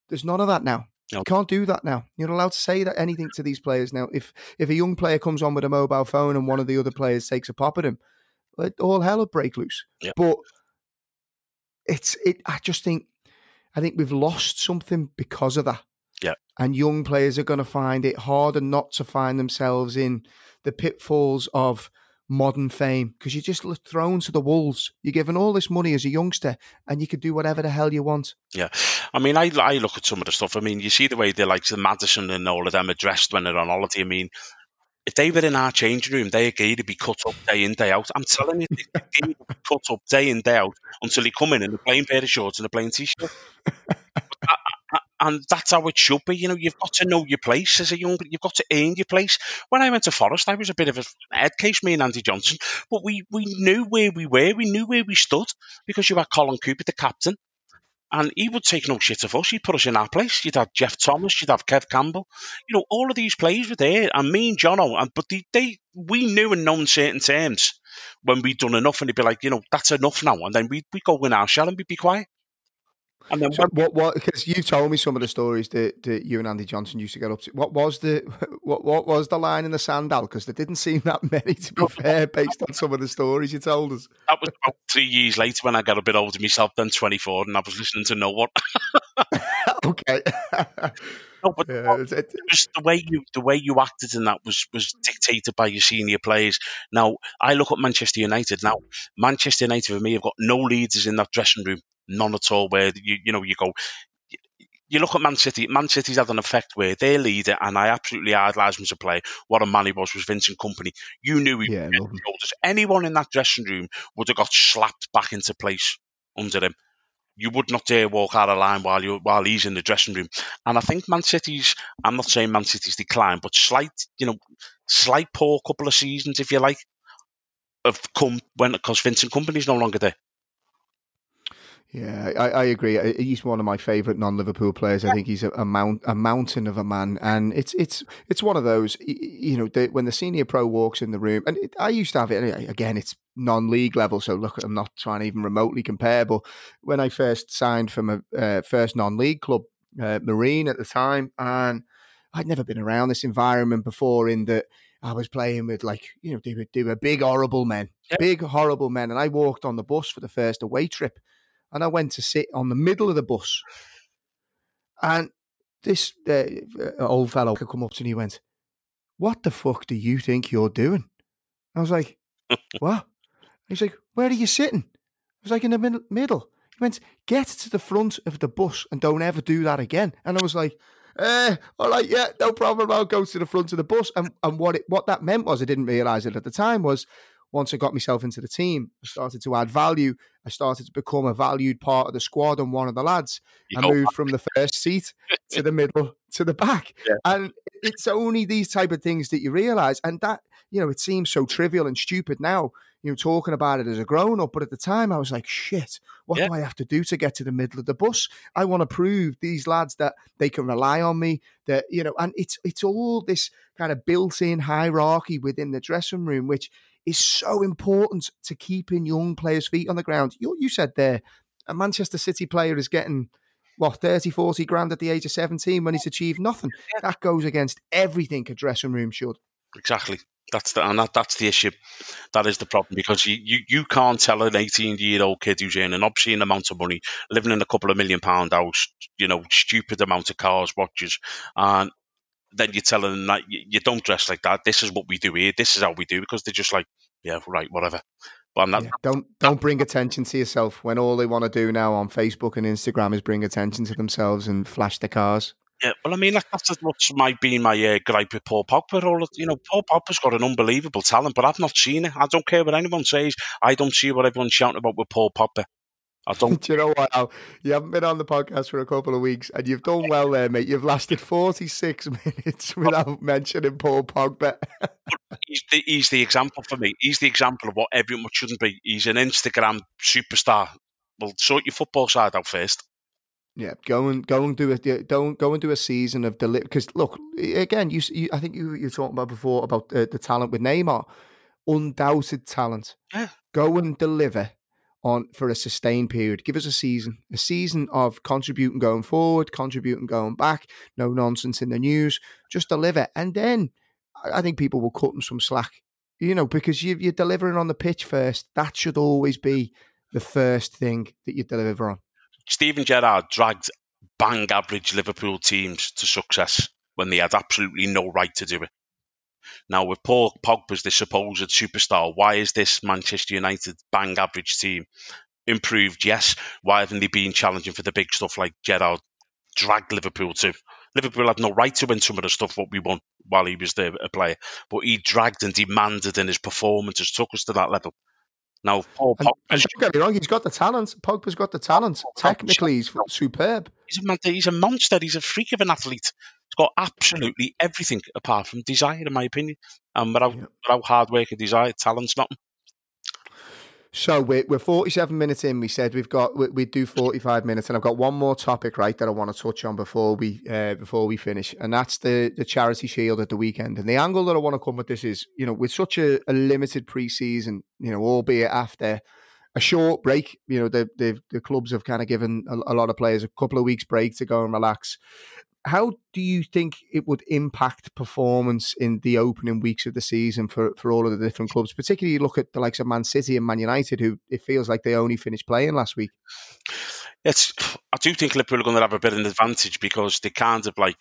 There's none of that now. You can't do that now. You're not allowed to say that anything to these players now. If if a young player comes on with a mobile phone and one of the other players takes a pop at him, all hell will break loose. But it's it. I just think I think we've lost something because of that. Yeah. And young players are going to find it harder not to find themselves in the pitfalls of modern fame because you're just thrown to the wolves. You're given all this money as a youngster, and you can do whatever the hell you want. Yeah, I mean, I I look at some of the stuff. I mean, you see the way they like the Maddison and all of them are dressed when they're on holiday. I mean, if they were in our changing room, they agree to be cut up day in, day out. I'm telling you, they <laughs> agree to be cut up day in, day out until they come in in a plain pair of shorts and a plain t-shirt. <laughs> and that's how it should be. You know, you've got to know your place as a young. You've got to earn your place. When I went to Forest, I was a bit of a head case, me and Andy Johnson, but we we knew where we were. We knew where we stood because you had Colin Cooper, the captain, and he would take no shit of us. He'd put us in our place. You'd have Geoff Thomas. You'd have Kev Campbell. You know, all of these players were there, and me and Jono, and but they, they we knew in known certain terms when we'd done enough, and they'd be like, you know, that's enough now, and then we'd, we go in our shell and we'd be quiet. And then so what? What? Because you told me some of the stories that, that you and Andy Johnson used to get up to. What was the <laughs> what? What was the line in the sandal? Because there didn't seem that many, to be fair, based on some of the stories you told us. That was about three years later when I got a bit older myself, then twenty four, and I was listening to No One. <laughs> <laughs> okay. no, but yeah, it, it, just the way you the way you acted in that was was dictated by your senior players. Now I look at Manchester United. Now Manchester United for me have got no leaders in that dressing room none at all. Where you you know you go, you look at Man City. Man City's had an effect where their leader, and I absolutely idolise him as a player. What a man he was was Vincent Kompany. You knew he yeah, shoulders. Anyone in that dressing room would have got slapped back into place under him. You would not dare walk out of line while you while he's in the dressing room. And I think Man City's. I'm not saying Man City's decline, but slight, you know, slight poor couple of seasons, if you like, have come when because Vincent Kompany's no longer there. Yeah, I, I, agree. He's one of my favourite non-Liverpool players. I think he's a, a, mount, a mountain of a man, and it's it's it's one of those. You know, the, when the senior pro walks in the room, and it, I used to have it again. It's non-league level, so look, I'm not trying to even remotely compare. But when I first signed from a uh, first non-league club, uh, Marine at the time, and I'd never been around this environment before. In that I was playing with like you know they were they were big horrible men, yep. big horrible men, and I walked on the bus for the first away trip and I went to sit on the middle of the bus. And this uh, old fellow could come up to me and he went, what the fuck do you think you're doing? I was like, <laughs> what? He's like, where are you sitting? I was like, in the middle. middle. He went, get to the front of the bus and don't ever do that again. And I was like, eh, all right, yeah, no problem. I'll go to the front of the bus. And and what it what that meant was I didn't realise it at the time was once I got myself into the team, I started to add value. I started to become a valued part of the squad and one of the lads. I moved from the first seat <laughs> to the middle to the back. Yeah. And it's only these type of things that you realize. And that, you know, it seems so trivial and stupid now, you know, talking about it as a grown up. But at the time, I was like, shit, what yeah. do I have to do to get to the middle of the bus? I want to prove these lads that they can rely on me, that, you know, and it's, it's all this kind of built in hierarchy within the dressing room, which is so important to keeping young players' feet on the ground. You, you said there, a Manchester City player is getting what 30 40 grand at the age of 17 when he's achieved nothing. That goes against everything a dressing room should. Exactly. That's the and that, that's the issue. That is the problem because you, you, you can't tell an 18 year old kid who's earning an obscene amount of money living in a couple of million pound house you know stupid amount of cars watches and then you're telling them that you, don't dress like that. This is what we do here. This is how we do because they're just like, yeah, right, whatever. But I'm not, yeah, don't don't bring attention to yourself when all they want to do now on Facebook and Instagram is bring attention to themselves and flash their cars. Yeah, well, I mean, like, that's as much my being my uh, gripe with Paul Pogba. All you know, Paul Pogba's got an unbelievable talent, but I've not seen it. I don't care what anyone says. I don't see what everyone's shouting about with Paul Pogba. I don't. <laughs> Do you know what? Al? You haven't been on the podcast for a couple of weeks, and you've done well there, mate. You've lasted forty-six <laughs> minutes without mentioning Paul Pogba. <laughs> he's, the, he's the example for me. He's the example of what everyone shouldn't be. He's an Instagram superstar. Well, sort your football side out first. Yeah, go and go and do it. Don't go and do a season of deliver. Because look, again, you, you, I think you you talked about before about uh, the talent with Neymar, undoubted talent. Yeah. Go and deliver on for a sustained period. Give us a season, a season of contributing going forward, contributing going back. No nonsense in the news. Just deliver, and then I think people will cut them some slack. You know, because you, you're delivering on the pitch first. That should always be the first thing that you deliver on. Steven Gerrard dragged bang average Liverpool teams to success when they had absolutely no right to do it. Now, with Paul Pogba's the supposed superstar, why is this Manchester United bang average team improved? Yes. Why haven't they been challenging for the big stuff like Gerrard dragged Liverpool to? Liverpool had no right to win some of the stuff what we won while he was there, a player, but he dragged and demanded, and his performances took us to that level. Now, Paul Pogba. And, don't get me wrong, he's got the talent. Pogba's got the talent. Technically, he's superb. He's a, he's a monster. He's a freak of an athlete. He's got absolutely everything apart from desire, in my opinion. And without, yeah. without hard work and desire, talent's nothing. So we're, we're 47 minutes in. We said we've got we, we do 45 minutes, and I've got one more topic right that I want to touch on before we uh, before we finish, and that's the the charity shield at the weekend. And the angle that I want to come with this is, you know, with such a, a limited preseason, you know, albeit after a short break, you know, the the, the clubs have kind of given a, a lot of players a couple of weeks break to go and relax how do you think it would impact performance in the opening weeks of the season for, for all of the different clubs? Particularly, look at the likes of Man City and Man United, who it feels like they only finished playing last week. It's, I do think Liverpool are going to have a bit of an advantage because they kind of like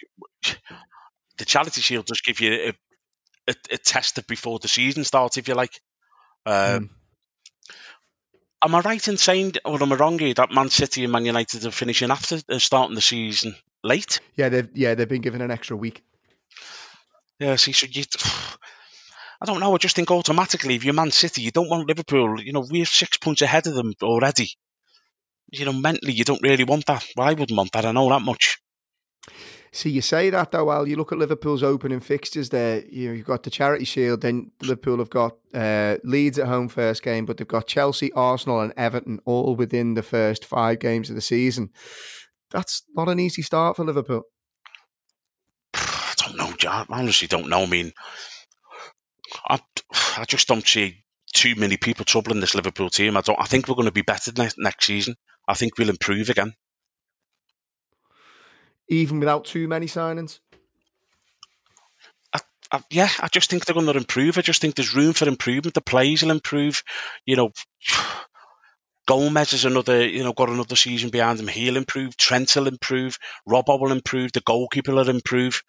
the Charity Shield does give you a, a, a test of before the season starts, if you like. Um, mm. Am I right in saying, or am I wrong here, that Man City and Man United are finishing after uh, starting the season late? Yeah, they've yeah they've been given an extra week. Yeah, see, so you, <sighs> I don't know. I just think automatically, if you're Man City, you don't want Liverpool. You know, we're six points ahead of them already. You know, mentally, you don't really want that. Well, I wouldn't want that. I know that much. See, you say that though. Well, you look at Liverpool's opening fixtures. There, you know, you've got the Charity Shield. Then Liverpool have got uh, Leeds at home first game, but they've got Chelsea, Arsenal, and Everton all within the first five games of the season. That's not an easy start for Liverpool. <sighs> I don't know, John. I honestly don't know. I mean, I, <sighs> I just don't see too many people troubling this Liverpool team. I don't. I think we're going to be better next, next season. I think we'll improve again even without too many signings? I, I, yeah, I just think they're going to improve. I just think there's room for improvement. The players will improve. You know, <sighs> Gomez is another, you know, got another season behind him. He'll improve. Trent will improve. Robbo will improve. The goalkeeper will improve.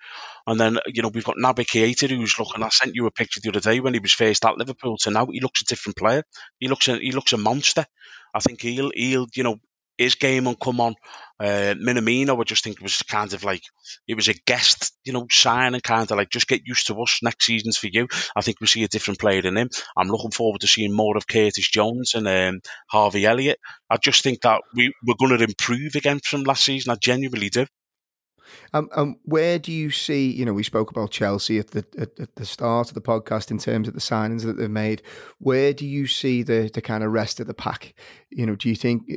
And then, you know, we've got Naby Keita who's looking. I sent you a picture the other day when he was first at Liverpool to now he looks a different player. He looks a, he looks a monster. I think he'll he'll you know his game will come on. Uh, Minamino, I just think it was kind of like it was a guest, you know, sign and kind of like just get used to us. Next season's for you. I think we see a different player in him. I'm looking forward to seeing more of Curtis Jones and um, Harvey Elliott. I just think that we, we're going to improve again from last season. I genuinely do. Um, um, where do you see? You know, we spoke about Chelsea at the at, at, the start of the podcast in terms of the signings that they've made. Where do you see the the kind of rest of the pack? You know, do you think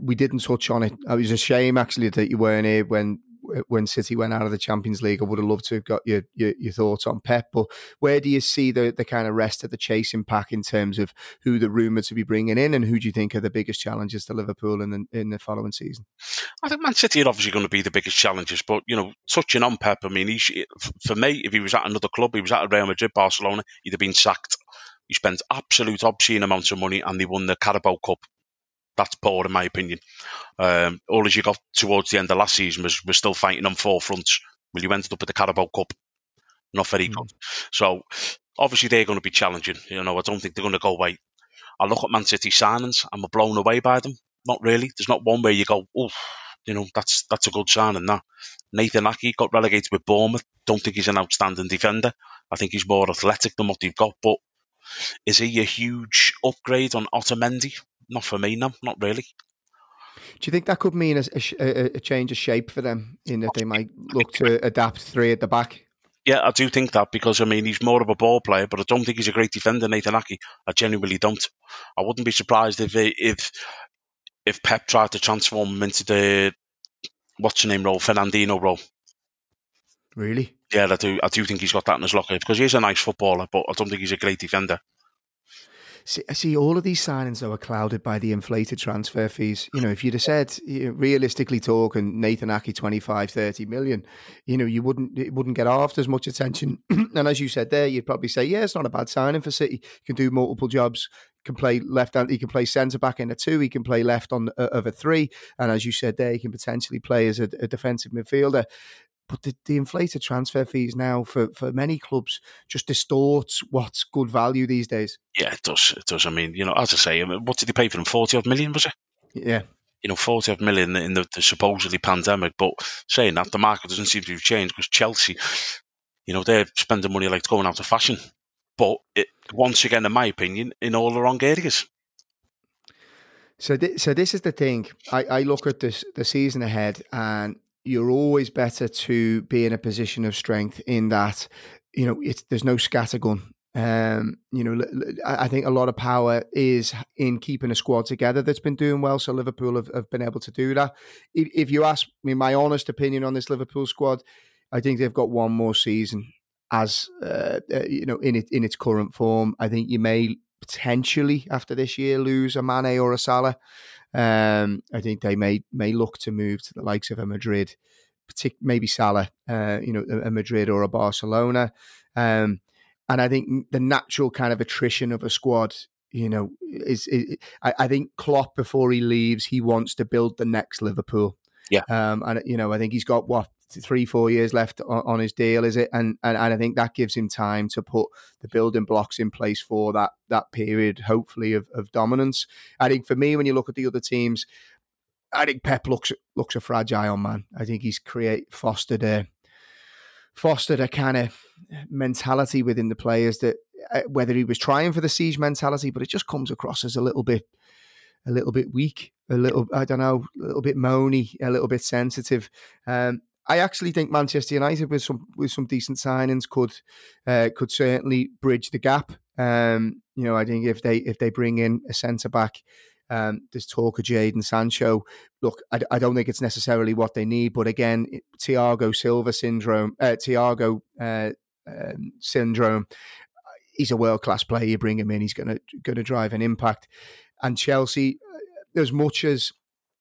we didn't touch on it? It was a shame actually that you weren't here when when City went out of the Champions League. I would have loved to have got your, your, your thoughts on Pep, but where do you see the the kind of rest of the chasing pack in terms of who the rumour to be bringing in, and who do you think are the biggest challenges to Liverpool in the, in the following season? I think Man City are obviously going to be the biggest challenges, but you know, touching on Pep, I mean, for me, if he was at another club, he was at Real Madrid, Barcelona, he'd have been sacked. He spent absolute obscene amounts of money, and they won the Carabao Cup that's poor in my opinion. Um, all as you got towards the end of last season was we're still fighting on four fronts. Well, you ended up with the Carabao Cup, not very mm. good. So obviously they're going to be challenging. You know, I don't think they're going to go away. I look at Man City signings and we're blown away by them. Not really. There's not one where you go, oh, you know, that's that's a good signing. That Nathan Ake got relegated with Bournemouth. Don't think he's an outstanding defender. I think he's more athletic than what they've got. But is he a huge upgrade on Otamendi? Not for me, no, not really. Do you think that could mean a, a, a, change of shape for them in that they might look to adapt three at the back? Yeah, I do think that because I mean he's more of a ball player, but I don't think he's a great defender, Nathan Ake. I genuinely don't. I wouldn't be surprised if if if Pep tried to transform him into the what's your name role, Fernandinho role. Really? Yeah, I do. I do think he's got that in his locker because he's a nice footballer, but I don't think he's a great defender. See, see, all of these signings though are clouded by the inflated transfer fees. You know, if you'd have said you know, realistically talking Nathan Ake 25, 30 million, you know, you wouldn't it wouldn't get half as much attention. <clears throat> and as you said there, you'd probably say, yeah, it's not a bad signing for City. You can do multiple jobs. Can play left and he can play centre back in a two. He can play left on uh, of a three, and as you said there, he can potentially play as a, a defensive midfielder but the, the inflated transfer fees now for, for many clubs just distorts what's good value these days. Yeah, it does. It does. I mean, you know, as I say, what did they pay for them? Forty odd million was it? Yeah. You know, forty odd million in the, the supposedly pandemic. But saying that, the market doesn't seem to have changed because Chelsea, you know, they're spending money like going out of fashion. But it, once again, in my opinion, in all the wrong areas. So, th- so this is the thing. I, I look at this the season ahead, and you're always better to be in a position of strength in that you know it's there's no scattergun um, you know, I think a lot of power is in keeping a squad together that's been doing well. So Liverpool have, have been able to do that. If, if, you ask me my honest opinion on this Liverpool squad, I think they've got one more season as uh, uh, you know in it in its current form. I think you may potentially after this year lose a Mane or a Salah. Um, I think they may may look to move to the likes of a Madrid, maybe Salah, uh, you know, a, Madrid or a Barcelona. Um, and I think the natural kind of attrition of a squad, you know, is, is I, I, think Klopp before he leaves, he wants to build the next Liverpool. Yeah. Um, and you know, I think he's got what three, four years left on, on, his deal, is it? And, and and I think that gives him time to put the building blocks in place for that that period, hopefully of, of dominance. I think for me, when you look at the other teams, I think Pep looks looks a fragile man. I think he's create fostered a fostered a kind of mentality within the players that uh, whether he was trying for the siege mentality, but it just comes across as a little bit a little bit weak, a little I don't know, a little bit moany, a little bit sensitive. Um, I actually think Manchester United with some with some decent signings could uh, could certainly bridge the gap. Um, you know, I think if they if they bring in a centre back, um, there's talk of Jadon Sancho. Look, I, I, don't think it's necessarily what they need, but again, Thiago Silva syndrome, uh, Thiago uh, um, syndrome. He's a world class player. You bring him in, he's going to going to drive an impact. And Chelsea, uh, as much as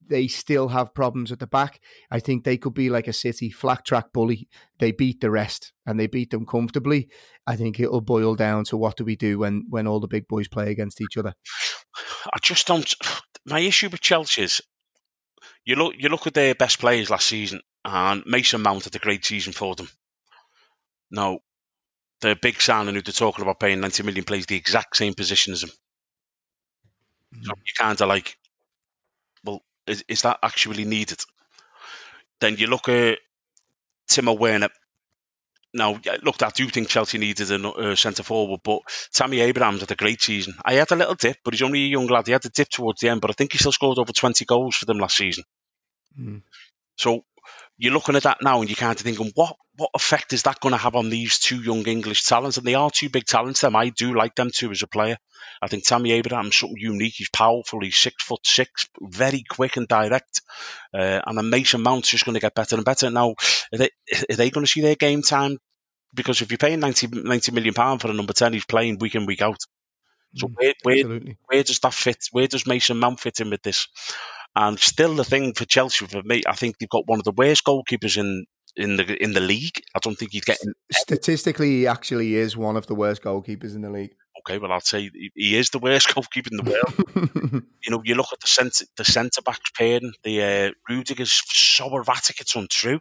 they still have problems at the back. I think they could be like a City flat track bully. They beat the rest and they beat them comfortably. I think it'll boil down to what do we do when when all the big boys play against each other. I just don't. my issue with Chelsea is you look you look at their best players last season, and Mason Mount had a great season for them. Now, the big signing who they're talking about paying 90 million plays the exact same position as him. So mm. you kind of like, is, is that actually needed? Then you look at Timo Werner. Now, look, I do think Chelsea needed a centre forward, but Tammy Abrahams had a great season. I had a little dip, but he's only a young lad. He had a dip towards the end, but I think he still scored over 20 goals for them last season. Mm. So you're looking at that now and you're kind of thinking, what what effect is that going to have on these two young English talents? And they are two big talents. Them, I do like them too as a player. I think Tammy Abraham's something unique. He's powerful. He's six foot six, very quick and direct. Uh, and then Mason Mount's just going to get better and better. Now, are they, are they going to see their game time? Because if you're paying 90, 90 million pound for a number ten, he's playing week in week out. So mm, where, where, where does that fit? Where does Mason Mount fit in with this? And still, the thing for Chelsea for me, I think they've got one of the worst goalkeepers in in the in the league. I don't think he's getting statistically. He actually is one of the worst goalkeepers in the league. Okay, well, I'll say he is the worst <laughs> goalkeeper in the world. <laughs> you know, you look at the centre the centre backs pairing. The uh, Rudiger's so erratic, it's untrue.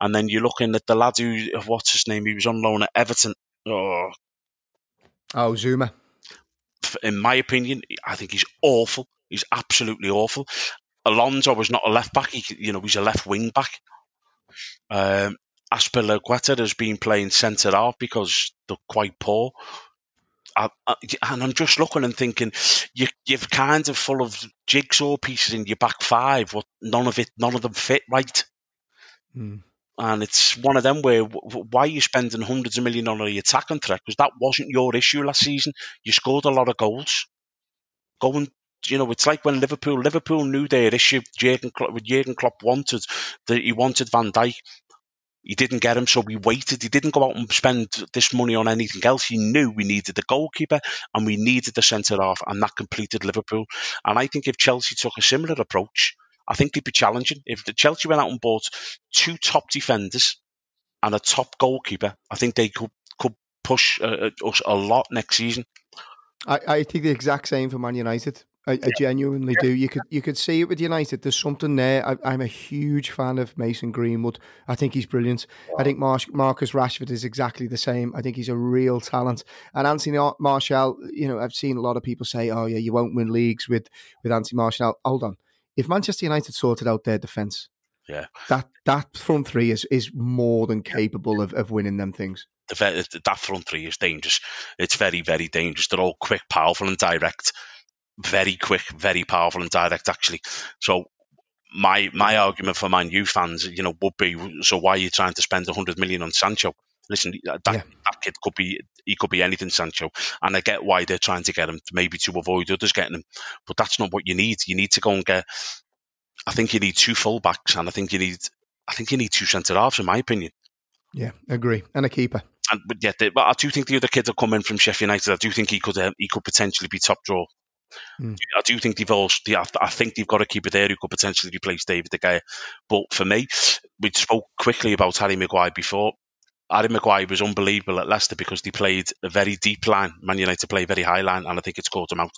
And then you're looking at the lad who, what's his name? He was on loan at Everton. Oh, oh Zouma. In my opinion, I think he's awful. He's absolutely awful. Alonso was not a left back. He, you know, he's a left wing back. Um, Azpilicueta has been playing centre half because they're quite poor. I, I, and I'm just looking and thinking, you, you've kind of full of jigsaw pieces in your back five, but none of it, none of them fit right. Mm. And it's one of them where why are you spending hundreds of million on the attacking threat? Because that wasn't your issue last season. You scored a lot of goals. Go and you know, it's like when Liverpool Liverpool knew their issue. Jurgen Klopp, Jurgen Klopp wanted that he wanted Van Dijk. He didn't get him, so we waited. He didn't go out and spend this money on anything else. He knew we needed the goalkeeper and we needed the centre half, and that completed Liverpool. And I think if Chelsea took a similar approach, I think they'd be challenging. If the Chelsea went out and bought two top defenders and a top goalkeeper, I think they could could push uh, uh us a lot next season. I, I think the exact same for Man United. I, I genuinely yeah. do. You could you could see it with United. There's something there. I, am a huge fan of Mason Greenwood. I think he's brilliant. Wow. I think Mar- Marcus Rashford is exactly the same. I think he's a real talent. And Anthony Martial, you know, I've seen a lot of people say, "Oh yeah, you won't win leagues with with Anthony Martial." Hold on. If Manchester United sorted out their defence, yeah, that that front three is is more than capable of, of winning them things. The, that front three is dangerous. It's very very dangerous. They're all quick, powerful, and direct very quick, very powerful and direct actually. So my my argument for Man U fans, you know, would be so why are you trying to spend hundred million on Sancho? Listen, that, yeah. that kid could be he could be anything, Sancho, and I get why they're trying to get him, maybe to avoid others getting him, but that's not what you need. You need to go and get. I think you need two fullbacks, and I think you need I think you need two centre halves, in my opinion. Yeah, agree, and a keeper. And but yeah, but I do think the other kids are coming from Sheffield United. I do think he could uh, he could potentially be top draw Mm. I do think they've also, I think they've got to keep a keeper there who could potentially replace David De Gea. But for me, we spoke quickly about Harry Maguire before. Harry Maguire was unbelievable at Leicester because they played a very deep line. Man United play a very high line, and I think it's caught them out.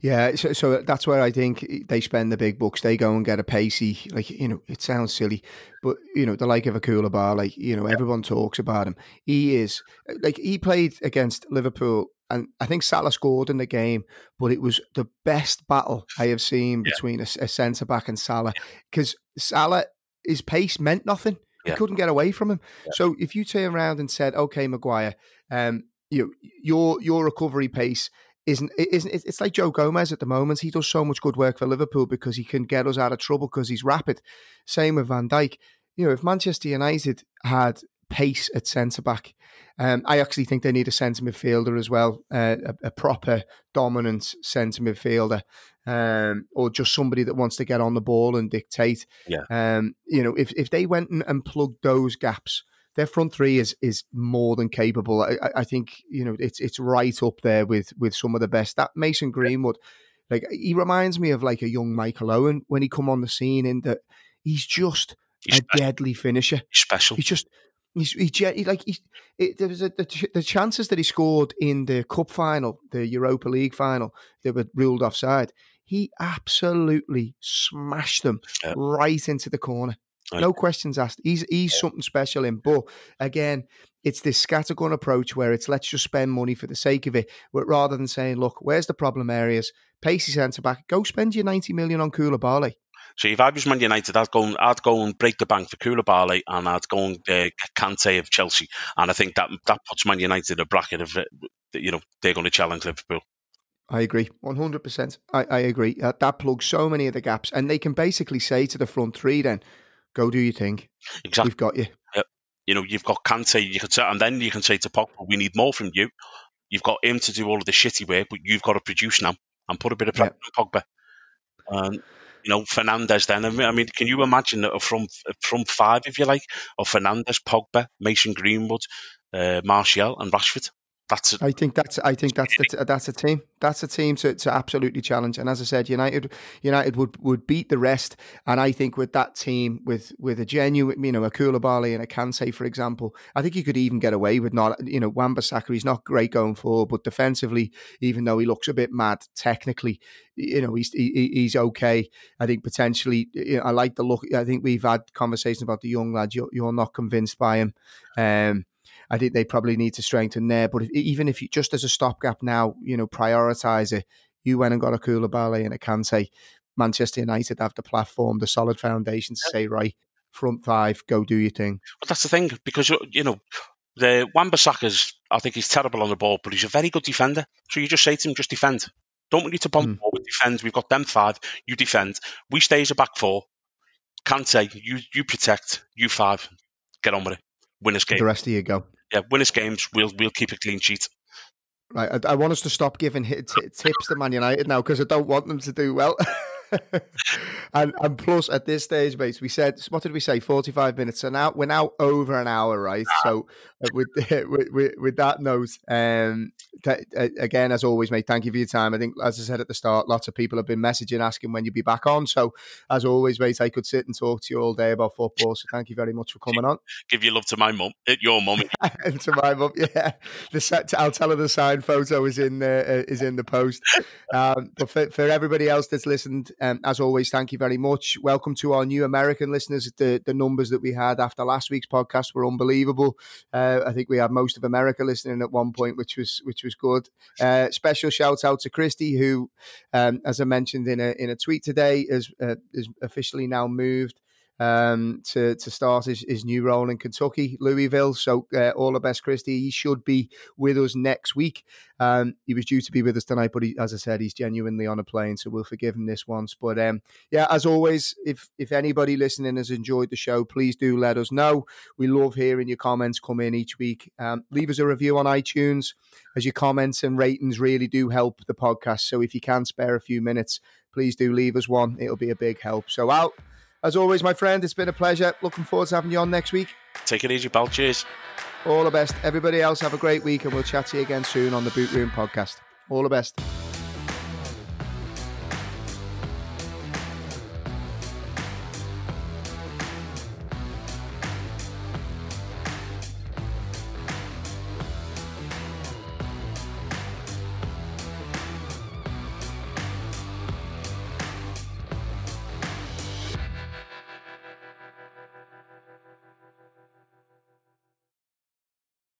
Yeah, so, so that's where I think they spend the big bucks. They go and get a pacey, like you know, it sounds silly, but you know, the like of a Koulibaly, like you know, everyone talks about him. He is like he played against Liverpool and I think Salah scored in the game, but it was the best battle I have seen between a, a centre back and Salah because Salah, his pace meant nothing. Yeah. He couldn't get away from him. Yeah. So if you turn around and said, "Okay, Maguire, um, you your your recovery pace." Isn't isn't it's like Joe Gomez at the moment? He does so much good work for Liverpool because he can get us out of trouble because he's rapid. Same with Van Dijk. You know, if Manchester United had pace at centre back. Um, I actually think they need a centre midfielder as well, uh, a, a, proper dominant centre midfielder, um, or just somebody that wants to get on the ball and dictate. Yeah. Um, you know, if if they went and, and plugged those gaps, their front three is is more than capable. I, I, think you know it's it's right up there with with some of the best. That Mason Greenwood, like he reminds me of like a young Michael Owen when he come on the scene, in that he's just he's a special. deadly finisher. He's special. He's just He's, he, he like he, it, there was a, the, the, chances that he scored in the cup final, the Europa League final, they were ruled offside. he absolutely smashed them yeah. right into the corner. No questions asked. He's he's something special in. But again, it's this scattergun approach where it's let's just spend money for the sake of it, but rather than saying, look, where's the problem areas? Pacey centre back, go spend your ninety million on Koulibaly. So if I was Man United, I'd go and I'd go and break the bank for Koulibaly, and I'd go and uh, Kante of Chelsea, and I think that that puts Man United in a bracket of uh, you know they're going to challenge Liverpool. I agree, one hundred percent. I agree. Uh, that plugs so many of the gaps, and they can basically say to the front three, then, go do your thing. Exactly, we've got you. Yep. You know, you've got Kante. You can say, and then you can say to Pogba, we need more from you. You've got him to do all of the shitty work, but you've got to produce now and put a bit of pressure yep. on Pogba. Um, you know, Fernandes then. I mean, can you imagine that from from five, if you like, of Fernandes, Pogba, Mason Greenwood, uh, Martial, and Rashford? That's a, I think that's I think that's the, that's a team. That's a team to, to absolutely challenge. And as I said, United United would, would beat the rest. And I think with that team, with with a genuine, you know, a Koulibaly and a Kante, for example, I think you could even get away with not, you know, Wan-Bissaka. He's not great going forward, but defensively, even though he looks a bit mad technically, you know, he's he, he's okay. I think potentially, you know, I like the look. I think we've had conversations about the young lad. You're, you're not convinced by him. Um, I think they probably need to strengthen there. But if, even if you just as a stopgap now, you know, prioritize it. You went and got a Koulibaly and a Kante. Manchester United have the platform, the solid foundation to say, right, front five, go do your thing. But that's the thing because you know the Wan-Bissaka's. I think he's terrible on the ball, but he's a very good defender. So you just say to him, just defend. Don't want you to bomb mm. forward, defend. We've got them five. You defend. We stay as a back four. Kante, you you protect. You five. Get on with it. Win this game. The rest of you go yeah, win us games. We'll we'll keep a clean sheet. Right, I, I want us to stop giving t- tips to Man United now because I don't want them to do well. <laughs> <laughs> and and plus at this stage, mate, we said what did we say? Forty five minutes. So now we're now over an hour, right? So uh, with, <laughs> with, with that note, um, t- again as always, mate, thank you for your time. I think as I said at the start, lots of people have been messaging asking when you'll be back on. So as always, mate, I could sit and talk to you all day about football. So thank you very much for coming on. Give your love to my mum, eh, your mum, and <laughs> to my mum. Yeah, the set. I'll tell her the signed photo is in uh, is in the post. Um, but for, for everybody else that's listened um, as always, thank you very much. Welcome to our new American listeners. The the numbers that we had after last week's podcast were unbelievable. Uh, I think we had most of America listening at one point, which was which was good. Uh, special shout out to Christy, who, um, as I mentioned in a in a tweet today, is uh, is officially now moved um, to to start his, his new role in Kentucky, Louisville. So uh, all the best, Christy. He should be with us next week. Um, he was due to be with us tonight, but he, as I said, he's genuinely on a plane, so we'll forgive him this once. But um, yeah, as always, if if anybody listening has enjoyed the show, please do let us know. We love hearing your comments come in each week. Um, leave us a review on iTunes, as your comments and ratings really do help the podcast. So if you can spare a few minutes, please do leave us one. It'll be a big help. So out. As always, my friend, it's been a pleasure. Looking forward to having you on next week. Take it easy, pal. Cheers. All the best. Everybody else, have a great week, and we'll chat to you again soon on the Boot Room podcast. All the best.